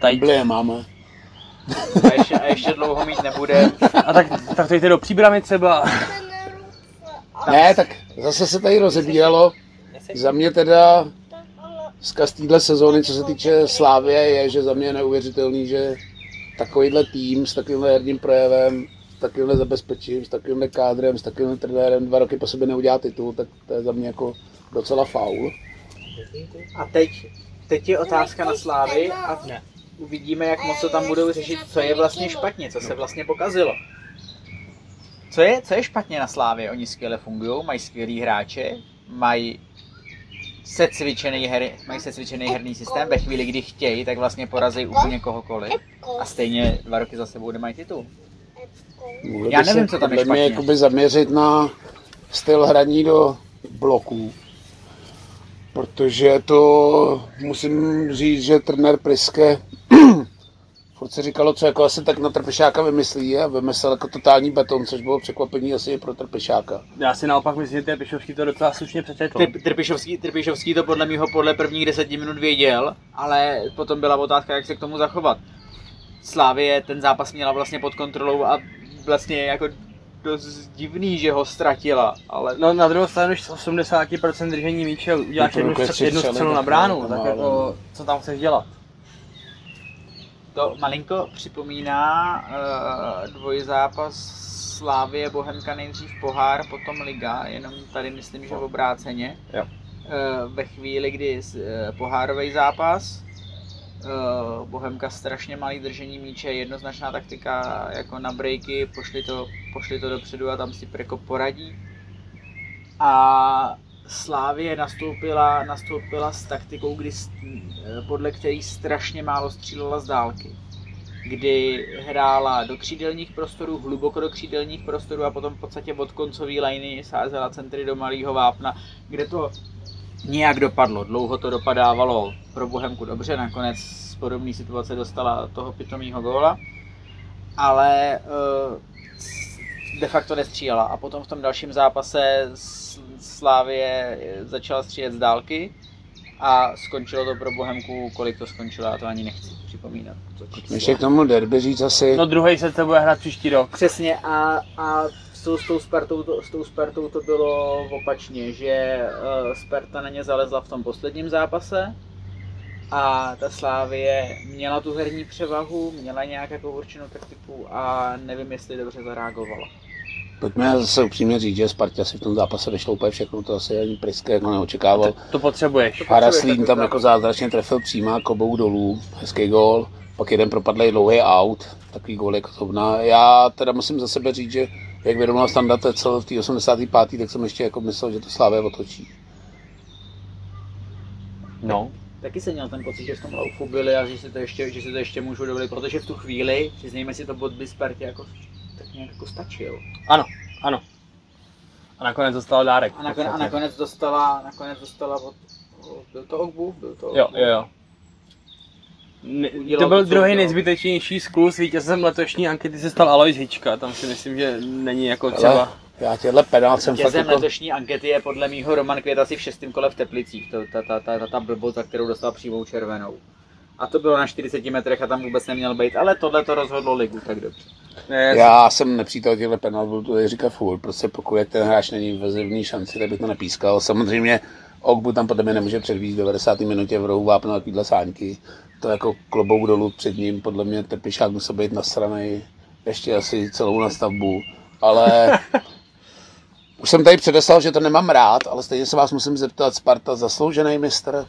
C: tady...
A: Blije máme.
B: A ještě, a ještě dlouho mít nebude.
C: A tak, tak to jde do příbramy třeba.
A: Ne, tak zase se tady rozebíralo. Za mě teda vzkaz téhle sezóny, co se týče Slávě, je, že za mě je neuvěřitelný, že takovýhle tým s takovýmhle herním projevem, s takovýmhle zabezpečím, s takovýmhle kádrem, s takovýmhle trenérem dva roky po sobě neudělá titul, tak to je za mě jako docela faul.
B: A teď, teď je otázka na Slávy a uvidíme, jak moc to tam budou řešit, co je vlastně špatně, co se vlastně pokazilo. Co je, co je špatně na Slávě? Oni skvěle fungují, mají skvělý hráče, mají secvičený, her, mají secvičený herný systém, ve chvíli, kdy chtějí, tak vlastně porazí úplně kohokoliv. A stejně dva roky za sebou nemají titul. Já nevím, co tam je špatně.
A: jakoby zaměřit na styl hraní do bloků. Protože to musím říct, že trenér Priske furt se říkalo, co jako asi tak na Trpišáka vymyslí a vymyslel jako totální beton, což bylo překvapení asi i pro Trpišáka.
C: Já si naopak myslím, že ten Pišovský to docela slušně přečetl.
B: Trp- Trpišovský, Trpišovský to podle mého podle prvních deseti minut věděl, ale potom byla otázka, jak se k tomu zachovat. Slávě ten zápas měla vlastně pod kontrolou a vlastně je jako dost divný, že ho ztratila, ale
C: No na druhou stranu, když z 80% držení míče uděláš jednu, jednu střelu na bránu, tak jako, co tam chceš dělat?
B: To malinko připomíná uh, dvojzápas Slávie Bohemka nejdřív pohár, potom liga, jenom tady myslím, že v obráceně.
C: Jo.
B: Uh, ve chvíli, kdy uh, pohárový zápas, uh, Bohemka strašně malý držení míče, jednoznačná taktika jako na breaky, pošli to, pošli to dopředu a tam si Preko poradí. A Slávie nastoupila, nastoupila s taktikou, kdy, eh, podle který strašně málo střílela z dálky. Kdy hrála do křídelních prostorů, hluboko do křídelních prostorů a potom v podstatě od koncové liney sázela centry do malého vápna, kde to nějak dopadlo. Dlouho to dopadávalo pro Bohemku dobře, nakonec z podobné situace dostala toho pitomého góla, ale eh, de facto nestřílela. A potom v tom dalším zápase S- Slávie začala střílet z dálky a skončilo to pro Bohemku, kolik to skončilo, já to ani nechci připomínat. To.
A: Ještě k tomu derby říct asi,
C: No druhý set se bude hrát příští rok.
B: Přesně a, a s, tou- s, tou Spartou to, s tou Spartou to bylo opačně, že uh, Sparta na ně zalezla v tom posledním zápase a ta Slávie měla tu herní převahu, měla nějak jako určenou taktiku a nevím, jestli dobře zareagovala.
A: Pojďme zase upřímně říct, že Spartě si v tom zápase vyšlo úplně všechno, to asi ani Priske jako neočekával.
C: To potřebuješ.
A: Haraslín tam jako zázračně trefil přímá kobou dolů, hezký gól, pak jeden propadlý dlouhý out, takový gól jako to na. Já teda musím za sebe říct, že jak vyrovnal Standa Tecel v té 85. tak jsem ještě jako myslel, že to Slávě otočí.
C: No.
B: Taky jsem měl ten pocit, že v tom laufu byli a že si to ještě, že si to ještě můžu dovolit, protože v tu chvíli, přiznejme si to, bod by Spartě jako nějak jako stačil.
C: Ano, ano. A nakonec dostal dárek.
B: A nakonec, a nakonec dostala, nakonec dostala od, od byl to Ogbu? Byl to
C: Jo,
B: Ogbu.
C: jo, jo. Ne,
B: Udělal
C: to byl
B: to,
C: druhý nejzbytečnější sklus, vítězem letošní ankety se stal Alois Hička, tam si myslím, že není jako třeba...
A: Ale já těhle penál jsem fakt
B: Vítězem
A: jako...
B: letošní ankety je podle mýho Roman Květ asi v šestém kole v Teplicích. To, ta, ta, ta, ta, ta blbost, za kterou dostal přímou červenou. A to bylo na 40 metrech a tam vůbec neměl být, ale tohle to rozhodlo ligu, tak dobře.
C: Ne,
A: Já jsem nepřítel těchto penalt, budu to tady říkat furt, prostě pokud jak ten hráč není v zjevný šanci, tak bych to nepískal. Samozřejmě Ogbu tam podle mě nemůže předvíst v 90. minutě v rohu vápno takovýhle sáňky. To jako klobouk dolů před ním, podle mě Trpišák musel být nasranej ještě asi celou nastavbu, ale <laughs> už jsem tady předeslal, že to nemám rád, ale stejně se vás musím zeptat, Sparta zasloužený mistr?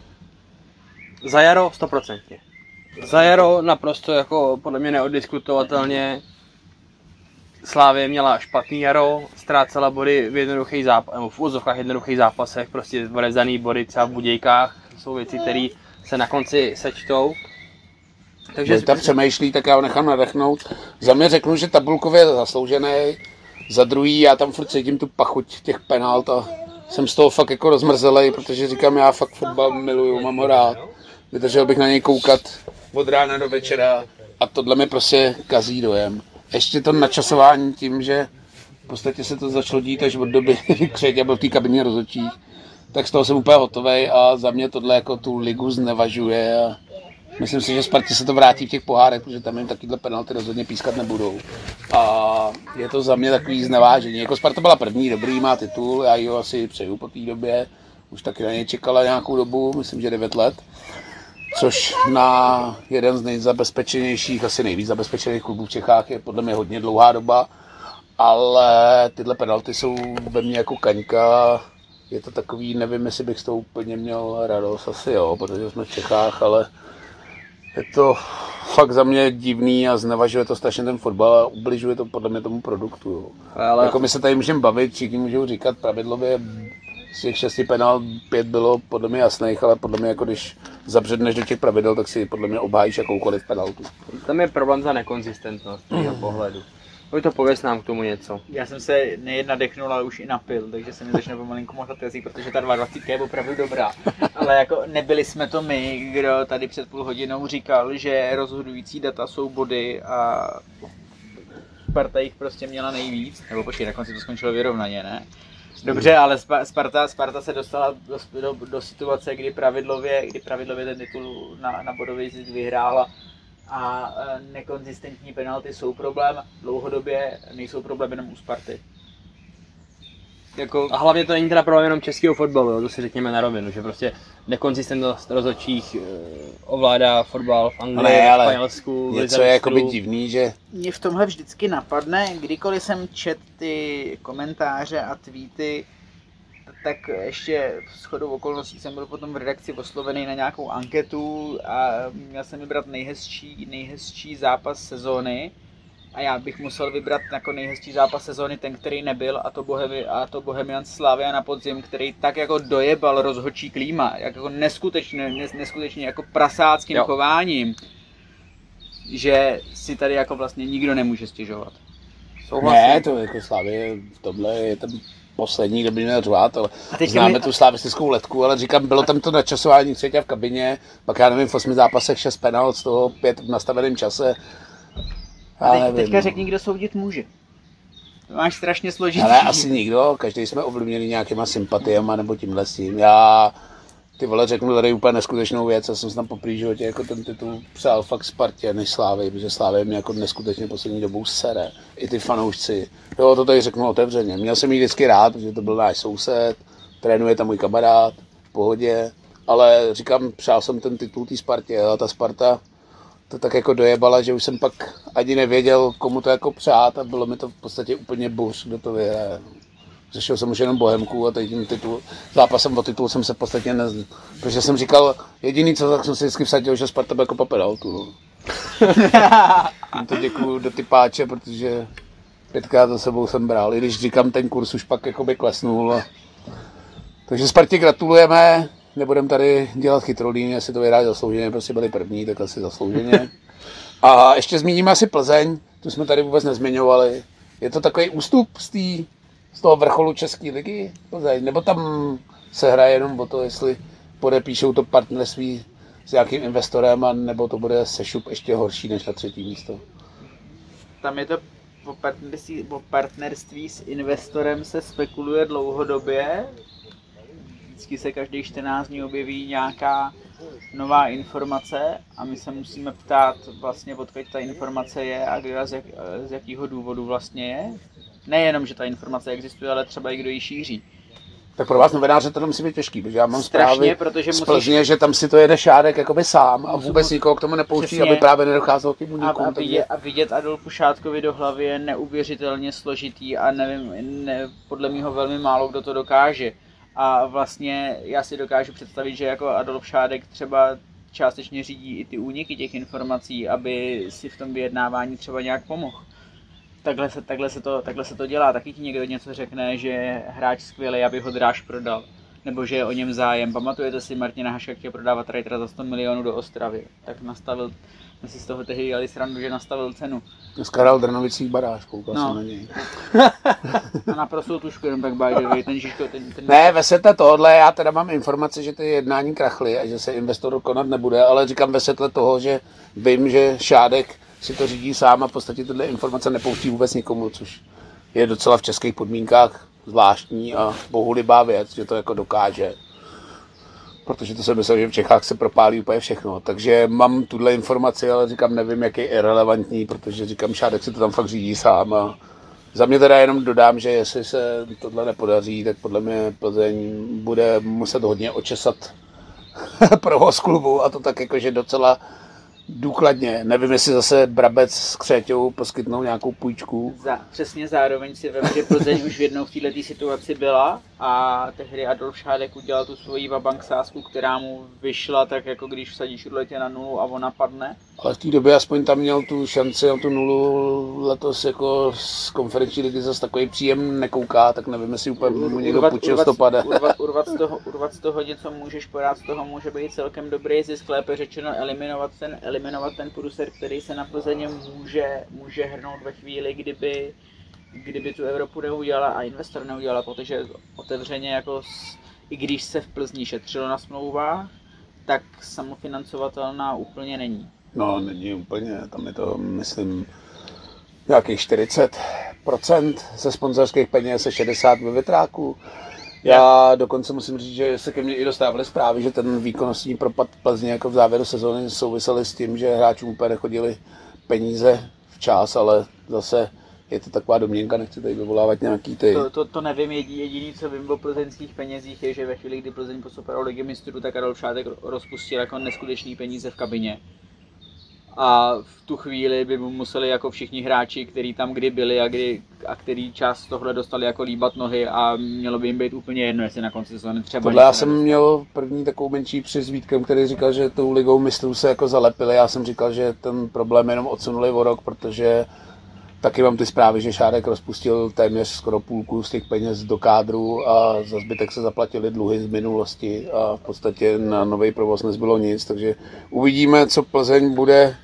C: Za jaro 100%. Za jaro naprosto jako podle mě neodiskutovatelně Slávě měla špatný jaro, ztrácela body v jednoduchých zápasech, nebo v úzovkách jednoduchých zápasech, prostě vyrezaný body třeba v Budějkách, jsou věci, které se na konci sečtou. Takže
A: Když tam přemýšlí, tak já ho nechám nadechnout. Za mě řeknu, že tabulkově je zasloužený. Za druhý, já tam furt cítím tu pachuť těch penalt a jsem z toho fakt jako rozmrzelej, protože říkám, já fakt fotbal miluju, mám ho rád. Vydržel bych na něj koukat od rána do večera a tohle mi prostě kazí dojem. Ještě to načasování tím, že v podstatě se to začalo dít až od doby, <laughs> kdy Křeťa byl v té kabině rozhodčích, tak z toho jsem úplně hotový a za mě tohle jako tu ligu znevažuje a Myslím si, že Spartě se to vrátí v těch pohárech, protože tam jim takovýhle penalty rozhodně pískat nebudou. A je to za mě takový znevážení. Jako Sparta byla první, dobrý, má titul, já ji ho asi přeju po té době. Už taky na něj čekala nějakou dobu, myslím, že 9 let. Což na jeden z nejzabezpečenějších, asi nejvíc zabezpečených klubů v Čechách je podle mě hodně dlouhá doba. Ale tyhle penalty jsou ve mně jako kaňka. Je to takový, nevím, jestli bych z toho úplně měl radost, asi jo, protože jsme v Čechách, ale je to fakt za mě divný a znevažuje to strašně ten fotbal a ubližuje to podle mě tomu produktu. Jo.
C: Ale
A: Jako my se tady můžeme bavit, všichni můžou říkat pravidlově, z těch šesti penalt pět bylo podle mě jasných, ale podle mě jako když zabředneš do těch pravidel, tak si podle mě obhájíš jakoukoliv penaltu.
C: tam je problém za nekonzistentnost z mého pohledu. Pojď to pověs nám k tomu něco.
B: Já jsem se nejen nadechnul, ale už i napil, takže se mi začne pomalinku motat jazyk, protože ta 22 je opravdu dobrá. Ale jako nebyli jsme to my, kdo tady před půl hodinou říkal, že rozhodující data jsou body a Sparta jich prostě měla nejvíc. Nebo počkej, na konci to skončilo vyrovnaně, ne? Dobře, ale Spa- Sparta, Sparta se dostala do, do, do situace, kdy pravidlově, kdy pravidlově ten titul na, na bodový zisk vyhrála a e, nekonzistentní penalty jsou problém, dlouhodobě nejsou problém jenom u Sparty. Jako,
C: A hlavně to není teda problém jenom českého fotbalu, jo, to si řekněme na rovinu, že prostě nekonzistentnost rozhodčích eh, ovládá fotbal v Anglii,
A: Ne,
C: v
A: ale
C: Španělsku, v
A: Něco je jakoby divný, že
B: mě v tomhle vždycky napadne, kdykoliv jsem čet ty komentáře a tweety, tak ještě s chodou okolností jsem byl potom v redakci oslovený na nějakou anketu a měl jsem vybrat nejhezčí, nejhezčí zápas sezóny. A já bych musel vybrat jako nejhezčí zápas sezóny ten, který nebyl, a to, Bohemi, a to Bohemian Slavia na podzim, který tak jako dojebal rozhodčí klíma, jako neskutečně, nes, neskutečně jako prasáckým
C: Jo.
B: chováním, že si tady jako vlastně nikdo nemůže stěžovat.
C: Souhlasím.
A: ne, to jako Slavě v tomhle je ten poslední, kdo by měl řvát, ale známe
B: mi-
A: tu slavistickou letku, ale říkám, bylo tam to načasování třetí v kabině, pak já nevím, v osmi zápasech šest penalt, z toho pět v nastaveném čase.
B: A teď, teďka
A: no.
B: řekni, kdo soudit může. To máš strašně složitý.
A: Ale asi nikdo, každý jsme ovlivněni nějakýma sympatiema nebo tímhle s tím. Já ty vole řeknu tady úplně neskutečnou věc, já jsem se tam po prý životě jako ten titul přál fakt Spartě než Slávy, protože Slávy mě jako neskutečně poslední dobou sere. I ty fanoušci. Jo, to tady řeknu otevřeně. Měl jsem jí vždycky rád, protože to byl náš soused, trénuje tam můj kamarád, v pohodě. Ale říkám, přál jsem ten titul té Spartě a ta Sparta to tak jako dojebala, že už jsem pak ani nevěděl, komu to jako přát a bylo mi to v podstatě úplně buř, kdo to vyhraje. Řešil jsem už jenom Bohemku a teď tím titul, zápasem o titul jsem se v podstatě ne... Protože jsem říkal, jediný co, tak jsem si vždycky vsadil, že Sparta bude kopat penaltu. No. <laughs> To děkuju do ty páče, protože pětkrát za sebou jsem bral, i když říkám, ten kurz už pak jakoby klesnul. A... Takže Spartě gratulujeme, nebudeme tady dělat chytrolín, jestli to vyhráli zaslouženě, prostě byli první, tak asi zaslouženě. <laughs> A ještě zmíníme asi Plzeň, tu jsme tady vůbec nezmiňovali. Je to takový ústup z, tý, z toho vrcholu České ligy Plzeň, nebo tam se hraje jenom o to, jestli podepíšou to partnerství s nějakým investorem, a nebo to bude sešup ještě horší než na třetí místo.
B: Tam je to o partnerství, o partnerství s investorem se spekuluje dlouhodobě. Vždycky se každý 14 dní objeví nějaká nová informace a my se musíme ptát vlastně, odkud ta informace je a kdo a z, jak, z jakého důvodu vlastně je. Nejenom, že ta informace existuje, ale třeba i kdo ji šíří.
A: Tak pro vás novináře to musí být těžký, protože já mám
B: Strašně,
A: zprávy
B: protože
A: z
B: musíš-
A: Plzně, že tam si to jede šádek jakoby sám a vůbec nikoho k tomu nepouští,
B: Přesně.
A: aby právě nedocházelo k těm
B: A,
A: únikům.
B: a,
A: takže-
B: vidět, a vidět Adolfu Šátkovi do hlavy je neuvěřitelně složitý a nevím, ne, podle mého velmi málo kdo to dokáže. A vlastně já si dokážu představit, že jako Adolf Šádek třeba částečně řídí i ty úniky těch informací, aby si v tom vyjednávání třeba nějak pomohl. Takhle se, takhle, se to, takhle se to dělá, taky ti někdo něco řekne, že je hráč skvělý, aby ho dráž prodal. Nebo že je o něm zájem. Pamatujete si, Martina Hašek chtěl prodávat Reitera za 100 milionů do Ostravy. Tak nastavil, my si z toho tehdy dělali srandu, že nastavil cenu.
A: Dneska hrál Drnovicích baráž, koukal
B: No.
A: jsem na něj. <laughs>
B: A naprosto tušku, jen tak by the way, ten Žižko, ten, ten
A: Ne, ve světle tohohle, já teda mám informace, že ty jednání krachly a že se investor konat nebude, ale říkám ve světle toho, že vím, že Šádek si to řídí sám a v podstatě tyhle informace nepouští vůbec nikomu, což je docela v českých podmínkách zvláštní a bohulibá věc, že to jako dokáže. Protože to jsem myslel, že v Čechách se propálí úplně všechno. Takže mám tuhle informaci, ale říkám, nevím, jak je irrelevantní, protože říkám, Šádek si to tam fakt řídí sám a za mě teda jenom dodám, že jestli se tohle nepodaří, tak podle mě Plzeň bude muset hodně očesat <laughs> provoz klubu a to tak jakože docela důkladně. Nevím, jestli zase Brabec s Křeťou poskytnou nějakou půjčku.
B: Za, přesně zároveň si vím, že Plzeň už v jednou v této situaci byla a tehdy Adolf Šádek udělal tu svoji vabank sázku, která mu vyšla tak jako když vsadíš letě na nulu a ona padne.
A: Ale v té době aspoň tam měl tu šanci na tu nulu letos jako z konferenční ligy zase takový příjem nekouká, tak nevím, jestli úplně mu někdo půjčil stopade.
B: urvat, <laughs> urvat, z toho, urvat z toho něco můžeš podat, z toho může být celkem dobrý zisk, lépe řečeno eliminovat ten, eliminovat ten průser, který se na Plzeně může, může hrnout ve chvíli, kdyby, kdyby tu Evropu neudělala a investor neudělala, protože otevřeně jako s, i když se v Plzni šetřilo na smlouvách, tak samofinancovatelná úplně není.
A: No, není úplně, tam je to, myslím, nějakých 40% ze sponzorských peněz, se 60 ve větráku. Já dokonce musím říct, že se ke mně i dostávaly zprávy, že ten výkonnostní propad Plzně jako v závěru sezóny souvisely s tím, že hráčům úplně nechodili peníze včas, ale zase je to taková domněnka, nechci tady vyvolávat nějaký ty...
B: To, to, to nevím, jediný, co vím o plzeňských penězích je, že ve chvíli, kdy Plzeň postupoval ligy mistrů, tak Adolf Šátek rozpustil jako neskutečný peníze v kabině. A v tu chvíli by mu museli jako všichni hráči, kteří tam kdy byli a, kdy, a který čas tohle dostali jako líbat nohy a mělo by jim být úplně jedno, jestli na konci sezóny třeba
A: Tohle já jsem měl první takovou menší při s Vítkem, který říkal, že tou ligou mistrů se jako zalepili. Já jsem říkal, že ten problém jenom odsunuli o rok, protože taky mám ty zprávy, že Šárek rozpustil téměř skoro půlku z těch peněz do kádru a za zbytek se zaplatili dluhy z minulosti a v podstatě na nový provoz nezbylo nic, takže uvidíme, co Plzeň bude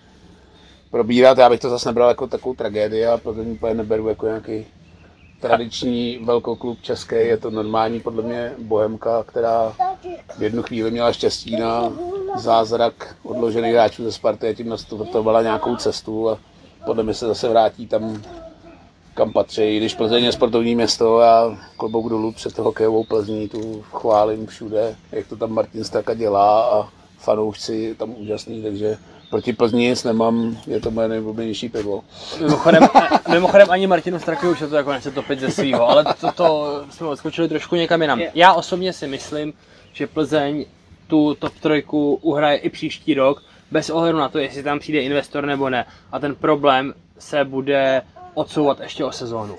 A: probírat. Já bych to zase nebral jako takovou tragédii, a Plzeň úplně neberu jako nějaký tradiční velkoklub český, je to normální podle mě bohemka, která v jednu chvíli měla štěstí na zázrak odložených hráčů ze Sparty a tím nastartovala nějakou cestu a podle mě se zase vrátí tam, kam patří. Když Plzeň je sportovní město a klobouk dolů před hokejovou Plzní, tu chválím všude, jak to tam Martin Straka dělá a fanoušci tam úžasný, takže proti Plzni nic nemám, je to moje nejoblíbenější pivo.
C: Mimochodem, <laughs> mimochodem ani Martinu Straky už se to jako nechce topit ze svého, ale to, to jsme odskočili trošku někam jinam.
B: Je.
C: Já osobně si myslím, že Plzeň tu top trojku uhraje i příští rok, bez ohledu na to, jestli tam přijde investor nebo ne. A ten problém se bude odsouvat ještě o sezónu.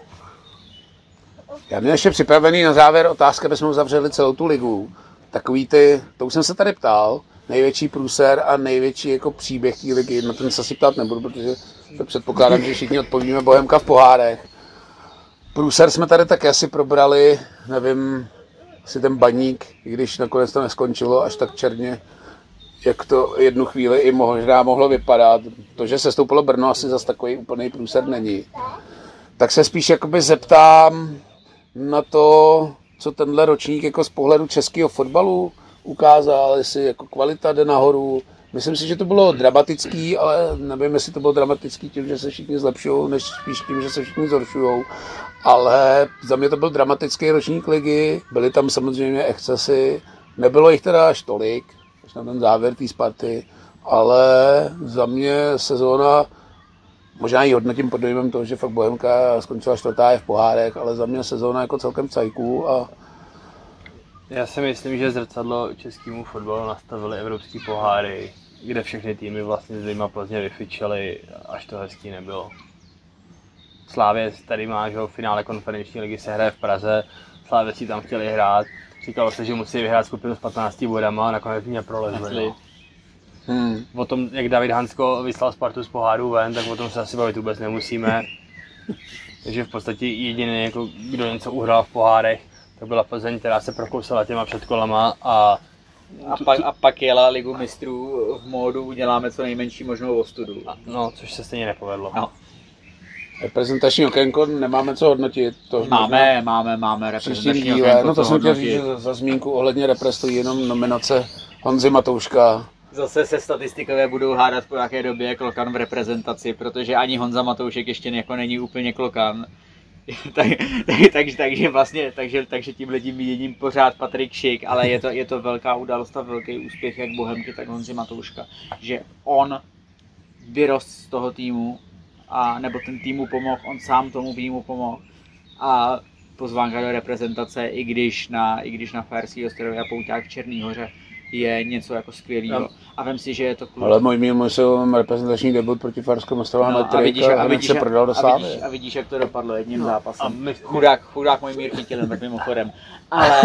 A: Já měl ještě připravený na závěr otázka, aby jsme uzavřeli celou tu ligu. Takový ty, to už jsem se tady ptal, největší průser a největší jako příběh té ligy, na ten se asi ptát nebudu, protože to předpokládám, že všichni odpovíme Bohemka v pohárech. Průser jsme tady taky asi probrali, nevím, asi ten baník, i když nakonec to neskončilo až tak černě, jak to jednu chvíli i možná mohlo vypadat. To, že se stoupilo Brno, asi zase takový úplný průser není. Tak se spíš jakoby zeptám na to, co tenhle ročník jako z pohledu českého fotbalu ukázal, jestli jako kvalita jde nahoru. Myslím si, že to bylo dramatický, ale nevím, jestli to bylo dramatický tím, že se všichni zlepšují, než spíš tím, že se všichni zhoršují. Ale za mě to byl dramatický ročník ligy, byly tam samozřejmě excesy, nebylo jich teda až tolik, na ten závěr té Sparty, ale za mě sezóna, možná ji hodnotím pod dojmem toho, že fakt Bohemka skončila čtvrtá je v pohárech, ale za mě sezóna jako celkem cajků a
C: Já si myslím, že zrcadlo českému fotbalu nastavili evropský poháry, kde všechny týmy vlastně Zima Plzně vyfičely, až to hezký nebylo. Slávě tady má, že v finále konferenční ligy se hraje v Praze, Slávě si tam chtěli hrát, říkalo se, že musí vyhrát skupinu s 15 bodama a nakonec mě prolezli. No.
A: hmm,
C: O tom, jak David Hansko vyslal Spartu z poháru ven, tak o tom se asi bavit vůbec nemusíme. <laughs> Takže v podstatě jediný, jako, kdo něco uhrál v pohárech, tak byla Plzeň, která se prokousala těma předkolama a
B: A pak, a pak jela ligu mistrů v módu uděláme co nejmenší možnou ostudu.
C: no, což se stejně nepovedlo.
B: No.
A: Reprezentační okénko nemáme co hodnotit. To
B: Máme, máme, máme
A: příštím
B: reprezentační
A: díle.
B: okénko,
A: No to jsem chtěl říct, že za, za zmínku ohledně repre stojí jenom nominace Honzy Matouška.
B: Zase se statistikové budou hádat po jaké době je klokan v reprezentaci, protože ani Honza Matoušek ještě jako není úplně klokan. <laughs> tak, tak, takže, takže vlastně, takže, takže tím míněním pořád Patrik Šik, ale je to, je to velká událost a velký úspěch jak Bohemky, tak Honzi Matouška, že on vyrost z toho týmu, a, nebo ten týmu pomohl, on sám tomu týmu pomohl a pozvánka do reprezentace, i když na, i když na Fajerský ostrově a Pouťák v Černý hoře je něco jako skvělého.
C: No.
B: A vem si, že je to klub.
A: Ale můj musel reprezentační debut proti Farskému ostrová
B: No, a
A: metrik
B: vidíš,
A: a,
B: a
A: hned
B: vidíš,
A: se prodal do
B: a vidíš, a vidíš, jak to dopadlo jedním
C: No,
B: zápasem.
C: a my-
B: chudák, chudák můj mír chytil, tak mimochodem. <laughs> Ale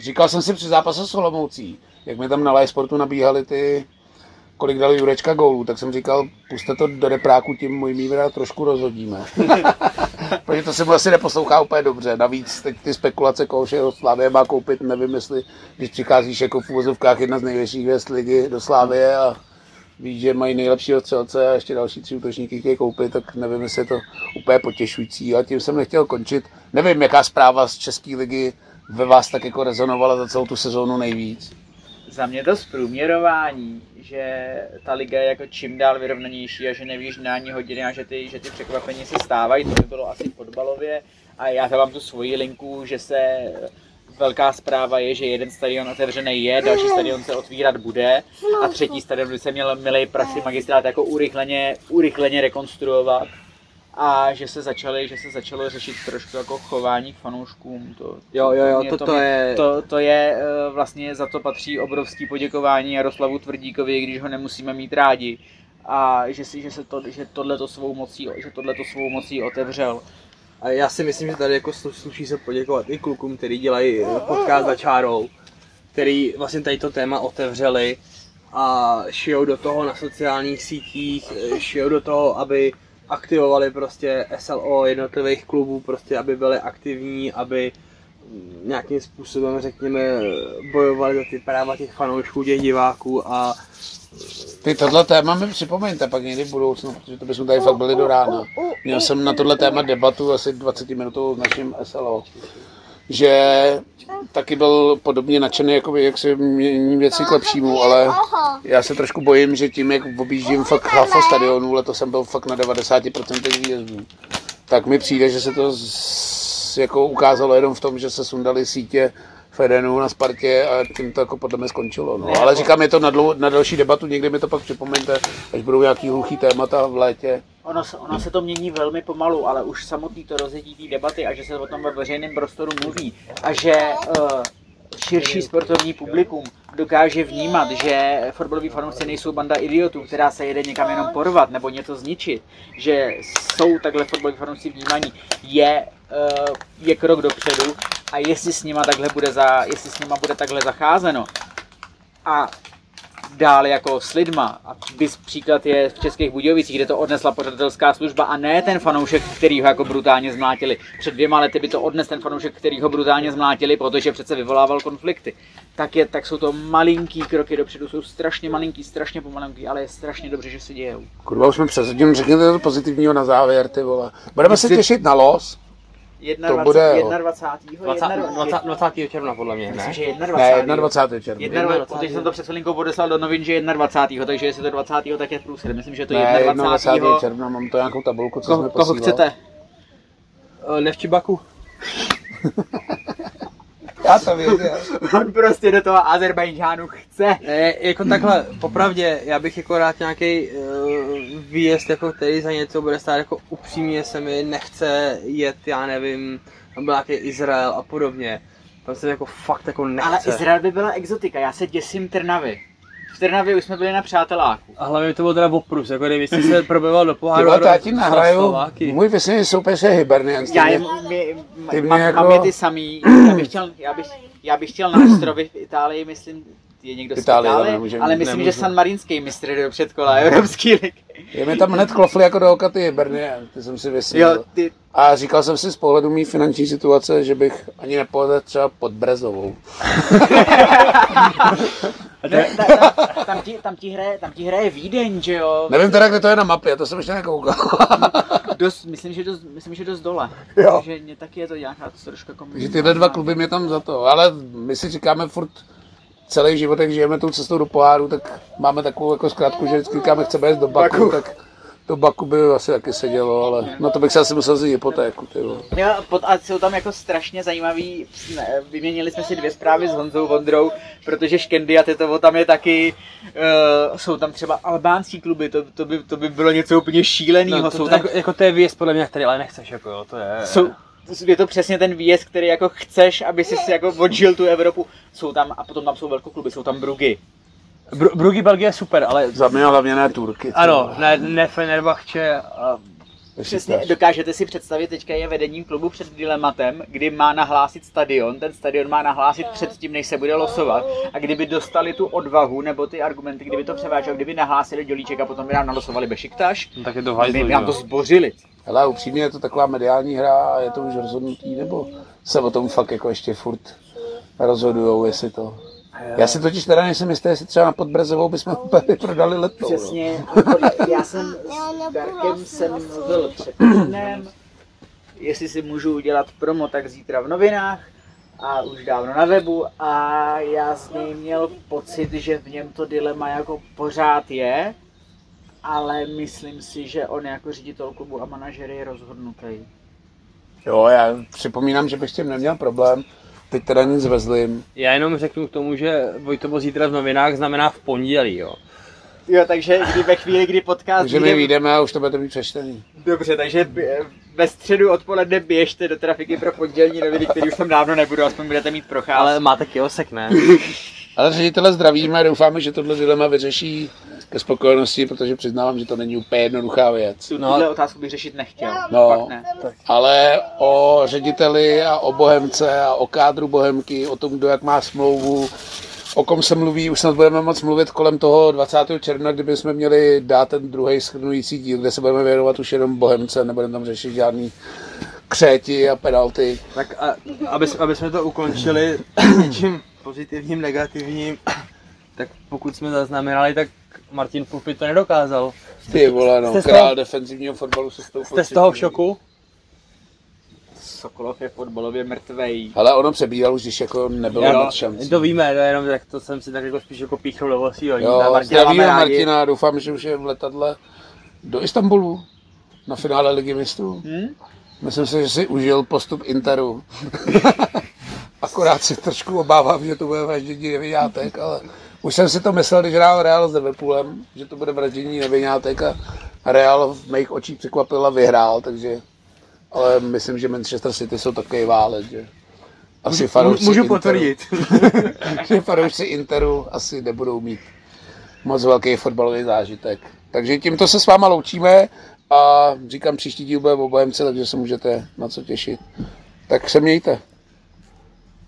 A: Říkal jsem si při zápase s Olomoucí, jak mi tam na live sportu nabíhali ty, kolik dal Jurečka gólů, tak jsem říkal, puste to do repráku, tím můj mívra trošku rozhodíme. <laughs> Protože to se mu asi neposlouchá úplně dobře. Navíc teď ty spekulace, koho všeho Slávě má koupit, nevím, jestli když přicházíš jako v úvozovkách jedna z největších hvězd ligy do Slávie a víš, že mají nejlepšího střelce a ještě další tři útočníky chtějí koupit, tak nevím, jestli je to úplně potěšující. A tím jsem nechtěl končit. Nevím, jaká zpráva z České ligy ve vás tak jako rezonovala za celou tu sezónu nejvíc.
B: Za mě to zprůměrování, že ta liga je jako čím dál vyrovnanější a že nevíš na ani hodiny a že ty, že ty překvapení se stávají, to by bylo asi v fotbalově. A já tam mám tu svoji linku, že se velká zpráva je, že jeden stadion otevřený je, další stadion se otvírat bude. A třetí stadion by se měl milej prasy magistrát jako urychleně, urychleně rekonstruovat a že se začaly, že se začalo řešit trošku jako chování k fanouškům. To,
C: Jo, jo, jo, to- to
B: mě-
C: je-
B: To, to je eh, vlastně za to patří obrovský poděkování Jaroslavu Tvrdíkovi, když ho nemusíme mít rádi. A že, si, že, se to, že tohleto svou mocí, že tohleto svou mocí otevřel.
C: A já si myslím, že tady jako slu- sluší se poděkovat i klukům, kteří dělají eh, podcast za čárou, který vlastně tady to téma otevřeli a šijou do toho na sociálních sítích, eh, šijou do toho, aby aktivovali prostě SLO jednotlivých klubů, prostě aby byli aktivní, aby nějakým způsobem, řekněme, bojovali za ty práva těch fanoušků, těch diváků a
A: Ty tohle téma mi připomeňte pak někdy v budoucnu, protože to bychom tady fakt byli do rána. Měl jsem na tohle téma debatu asi 20 minutovou s naším SLO, že taky byl podobně nadšený, jakoby, jak se mění věci k lepšímu, ale já se trošku bojím, že tím, jak objíždím fakt hlafo stadionů, letos jsem byl fakt na 90% výjezdů, tak mi přijde, že se to z, jako ukázalo jenom v tom, že se sundali sítě Fedenu na Spartě a tím to jako podle mě skončilo. No. Ale říkám, je to na, dlou, na další debatu, někdy mi to pak připomeňte, až budou nějaký hluchý témata v létě.
B: Ono, se- ono se to mění velmi pomalu, ale už samotný to rozjetí té debaty a že se o tom ve veřejném prostoru mluví a že uh, širší sportovní publikum dokáže vnímat, že fotbaloví fanoušci nejsou banda idiotů, která se jede někam jenom porvat nebo něco zničit, že jsou takhle fotbaloví fanoušci vnímaní, je, uh, je krok dopředu a jestli s nima takhle bude, za, jestli s nima bude takhle zacházeno a dál jako s lidma. A bys příklad je v Českých Budějovicích, kde to odnesla pořadatelská služba a ne ten fanoušek, který ho jako brutálně zmlátili. Před dvěma lety by to odnes ten fanoušek, který ho brutálně zmlátili, protože přece vyvolával konflikty. Tak, je, tak jsou to malinký kroky dopředu, jsou strašně malinký, strašně pomalinký, ale je strašně dobře, že se dějou.
A: Kurva, už jsme přes hodinu, řekněte to pozitivního na závěr, ty vole. Budeme se těšit na los?
B: 21.
A: bude, jo.
B: 21.
C: 20, 20, 20. června podle mě, ne?
B: Myslím, že 21.
A: Ne, 21. června.
B: 21. Protože jsem to před chvilinkou podeslal do novin, že 21. Takže jestli to 20. tak je průsled. Myslím, že to je
A: Ne,
B: 21.
A: 21. června, mám to nějakou tabulku, co
B: Koho,
A: jsme
B: koho
A: posílal.
B: chcete?
C: Eh, Ne v Čibaku. <laughs>
A: Já to věděl. <laughs>
B: On prostě do toho Azerbajdžánu chce.
C: Ne, jako takhle, popravdě, já bych jako rád nějaký uh, výjezd, jako který za něco bude stát, jako upřímně se mi nechce jet, já nevím, tam byl nějaký Izrael a podobně. Tam se jako fakt jako nechce.
B: Ale Izrael by byla exotika, já se děsím Trnavy. V Trnavě už jsme byli na přáteláku.
C: A hlavně to byl teda oprus, jako kdyby jsi se proběval do poháru. Do-
A: já ti nahraju, můj vysněný soupeř je Hibernian.
B: Já je, my,
A: ty mě
B: mám,
A: jako-
B: mám je ty samý, já bych chtěl, já bych, já bych chtěl na ostrovy v Itálii, myslím, je někdo z
A: Itálie,
B: Itálie,
A: nemůže-
B: ale myslím,
C: nemůže.
B: že San Marinský mistr do předkola Evropský ligy.
A: Je mi tam hned klofli jako do oka ty Hibernian, ty jsem si.
B: Jo, ty,
A: A říkal jsem si z pohledu mý finanční situace, že bych ani nepovedl třeba pod Brezovou. <laughs>
B: ne, ta, ta, tam, ti, tam, ti hraje, tam ti hraje Vídeň, že jo?
A: Nevím teda, kde to je na mapě, to jsem ještě nekoukal. <laughs>
B: Dost, myslím, že dost, myslím, že dost dole.
A: Jo.
B: Takže mě taky je to nějaká trošku
A: Takže tyhle dva kluby mě tam za to, ale my si říkáme furt celý život, jak žijeme tou cestou do poháru, tak máme takovou jako zkrátku, že vždycky říkáme, chceme jít do Baku,
B: Baku.
A: tak to Baku by asi taky sedělo, ale na to bych se asi musel vzít hypotéku, ty.
B: Jo, pod, a jsou tam jako strašně zajímavý, ne, vyměnili jsme si dvě zprávy s Honzou Vondrou, protože Škendy a Tetovo tam je taky, uh, jsou tam třeba albánský kluby, to, to, by, to by bylo něco úplně šíleného,
C: No, to,
B: jsou
C: to,
B: tam,
C: jako, jako to je výjezd podle mě, který ale nechceš, jako jo, to je...
B: jsou, je to přesně ten výjezd, který jako chceš, aby si si jako odžil tu Evropu, jsou tam, a potom tam jsou velkokluby, jsou tam Brugy.
C: Br- Brugy Belgie je super, ale
A: Za mě hlavně ne Turky.
C: ano, ne, ne Fenerbahce a
B: Přesně, dokážete si představit, teďka je vedením klubu před dilematem, kdy má nahlásit stadion, ten stadion má nahlásit předtím, než se bude losovat a kdyby dostali tu odvahu nebo ty argumenty, kdyby to převážel, kdyby nahlásili Dělíček a potom by nám nalosovali Bešiktaš,
C: no, tak je to
B: by
C: hajzl,
B: by nám to zbořili.
A: Hele, upřímně je to taková mediální hra a je to už rozhodnutý, nebo se o tom fakt jako ještě furt rozhodujou, jestli to... Já si totiž teda nejsem jistý, jestli třeba na Podbrezovou bychom úplně prodali leto. no.
B: Přesně, já jsem <laughs> s Darkem jsem mluvil před týdnem, jestli si můžu udělat promo, tak zítra v novinách a už dávno na webu a já z něj měl pocit, že v něm to dilema jako pořád je, ale myslím si, že on jako ředitel klubu a manažer je rozhodnutý.
A: Jo, já připomínám, že bych s tím neměl problém. Teď teda nic vezlím.
C: Já jenom řeknu k tomu, že Vojtovo zítra v novinách znamená v pondělí, jo.
B: Jo, takže kdy ve chvíli, kdy podcast
A: Takže my vyjdeme a už to bude mít přečtený.
B: Dobře, takže ve středu odpoledne běžte do trafiky pro pondělní noviny, který už tam dávno nebudu, aspoň budete mít procházku.
C: Ale máte kiosek, ne? <laughs>
A: Ale ředitele zdravíme a doufáme, že tohle dilema vyřeší ke spokojenosti, protože přiznávám, že to není úplně jednoduchá věc.
C: No.
B: tuhle otázku bych řešit nechtěl.
A: No.
B: Ne.
A: Ale o řediteli a o Bohemce a o kádru Bohemky, o tom, kdo jak má smlouvu, o kom se mluví, už snad budeme moc mluvit kolem toho 20. června, kdyby jsme měli dát ten druhý schrnující díl, kde se budeme věnovat už jenom Bohemce, nebudeme tam řešit žádný křéti a penalty.
C: Tak a, aby, aby jsme to ukončili <clears throat> něčím pozitivním, negativním, tak pokud jsme zaznamenali, tak Martin Pulpit to nedokázal.
A: Ty vole, no,
C: Jste z toho-
A: král defenzivního fotbalu se stoupil.
C: Jste z toho v šoku?
B: Sokolov je fotbalově mrtvej.
A: Ale ono přebíral už, když jako nebylo
C: Jo,
A: moc šancí.
C: to víme, to jenom tak to jsem si tak jako spíš jako píchl do vosího.
A: Jo,
B: Martina
A: zdravíme
B: rádi.
A: Martina, doufám, že už je v letadle do Istanbulu na finále ligy mistrů.
B: Hm?
A: Myslím si, že si užil postup Interu. <laughs> Akorát si trošku obávám, že to bude vraždění nevinátek, ale už jsem si to myslel, když hrál Real s Liverpoolem, že to bude vraždění nevinátek a Real v mých očích překvapil a vyhrál, takže ale myslím, že Manchester City jsou takový válec, že asi fanoušci
C: Můžu
A: Interu-
C: potvrdit. <laughs>
A: že fanoušci Interu asi nebudou mít moc velký fotbalový zážitek. Takže tímto se s váma loučíme a říkám, příští díl bude o Bohemce, takže se můžete na co těšit. Tak se mějte.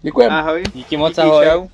A: Děkujeme.
B: Ahoj.
C: Díky moc,
B: Díky,
C: ahoj.
B: čau.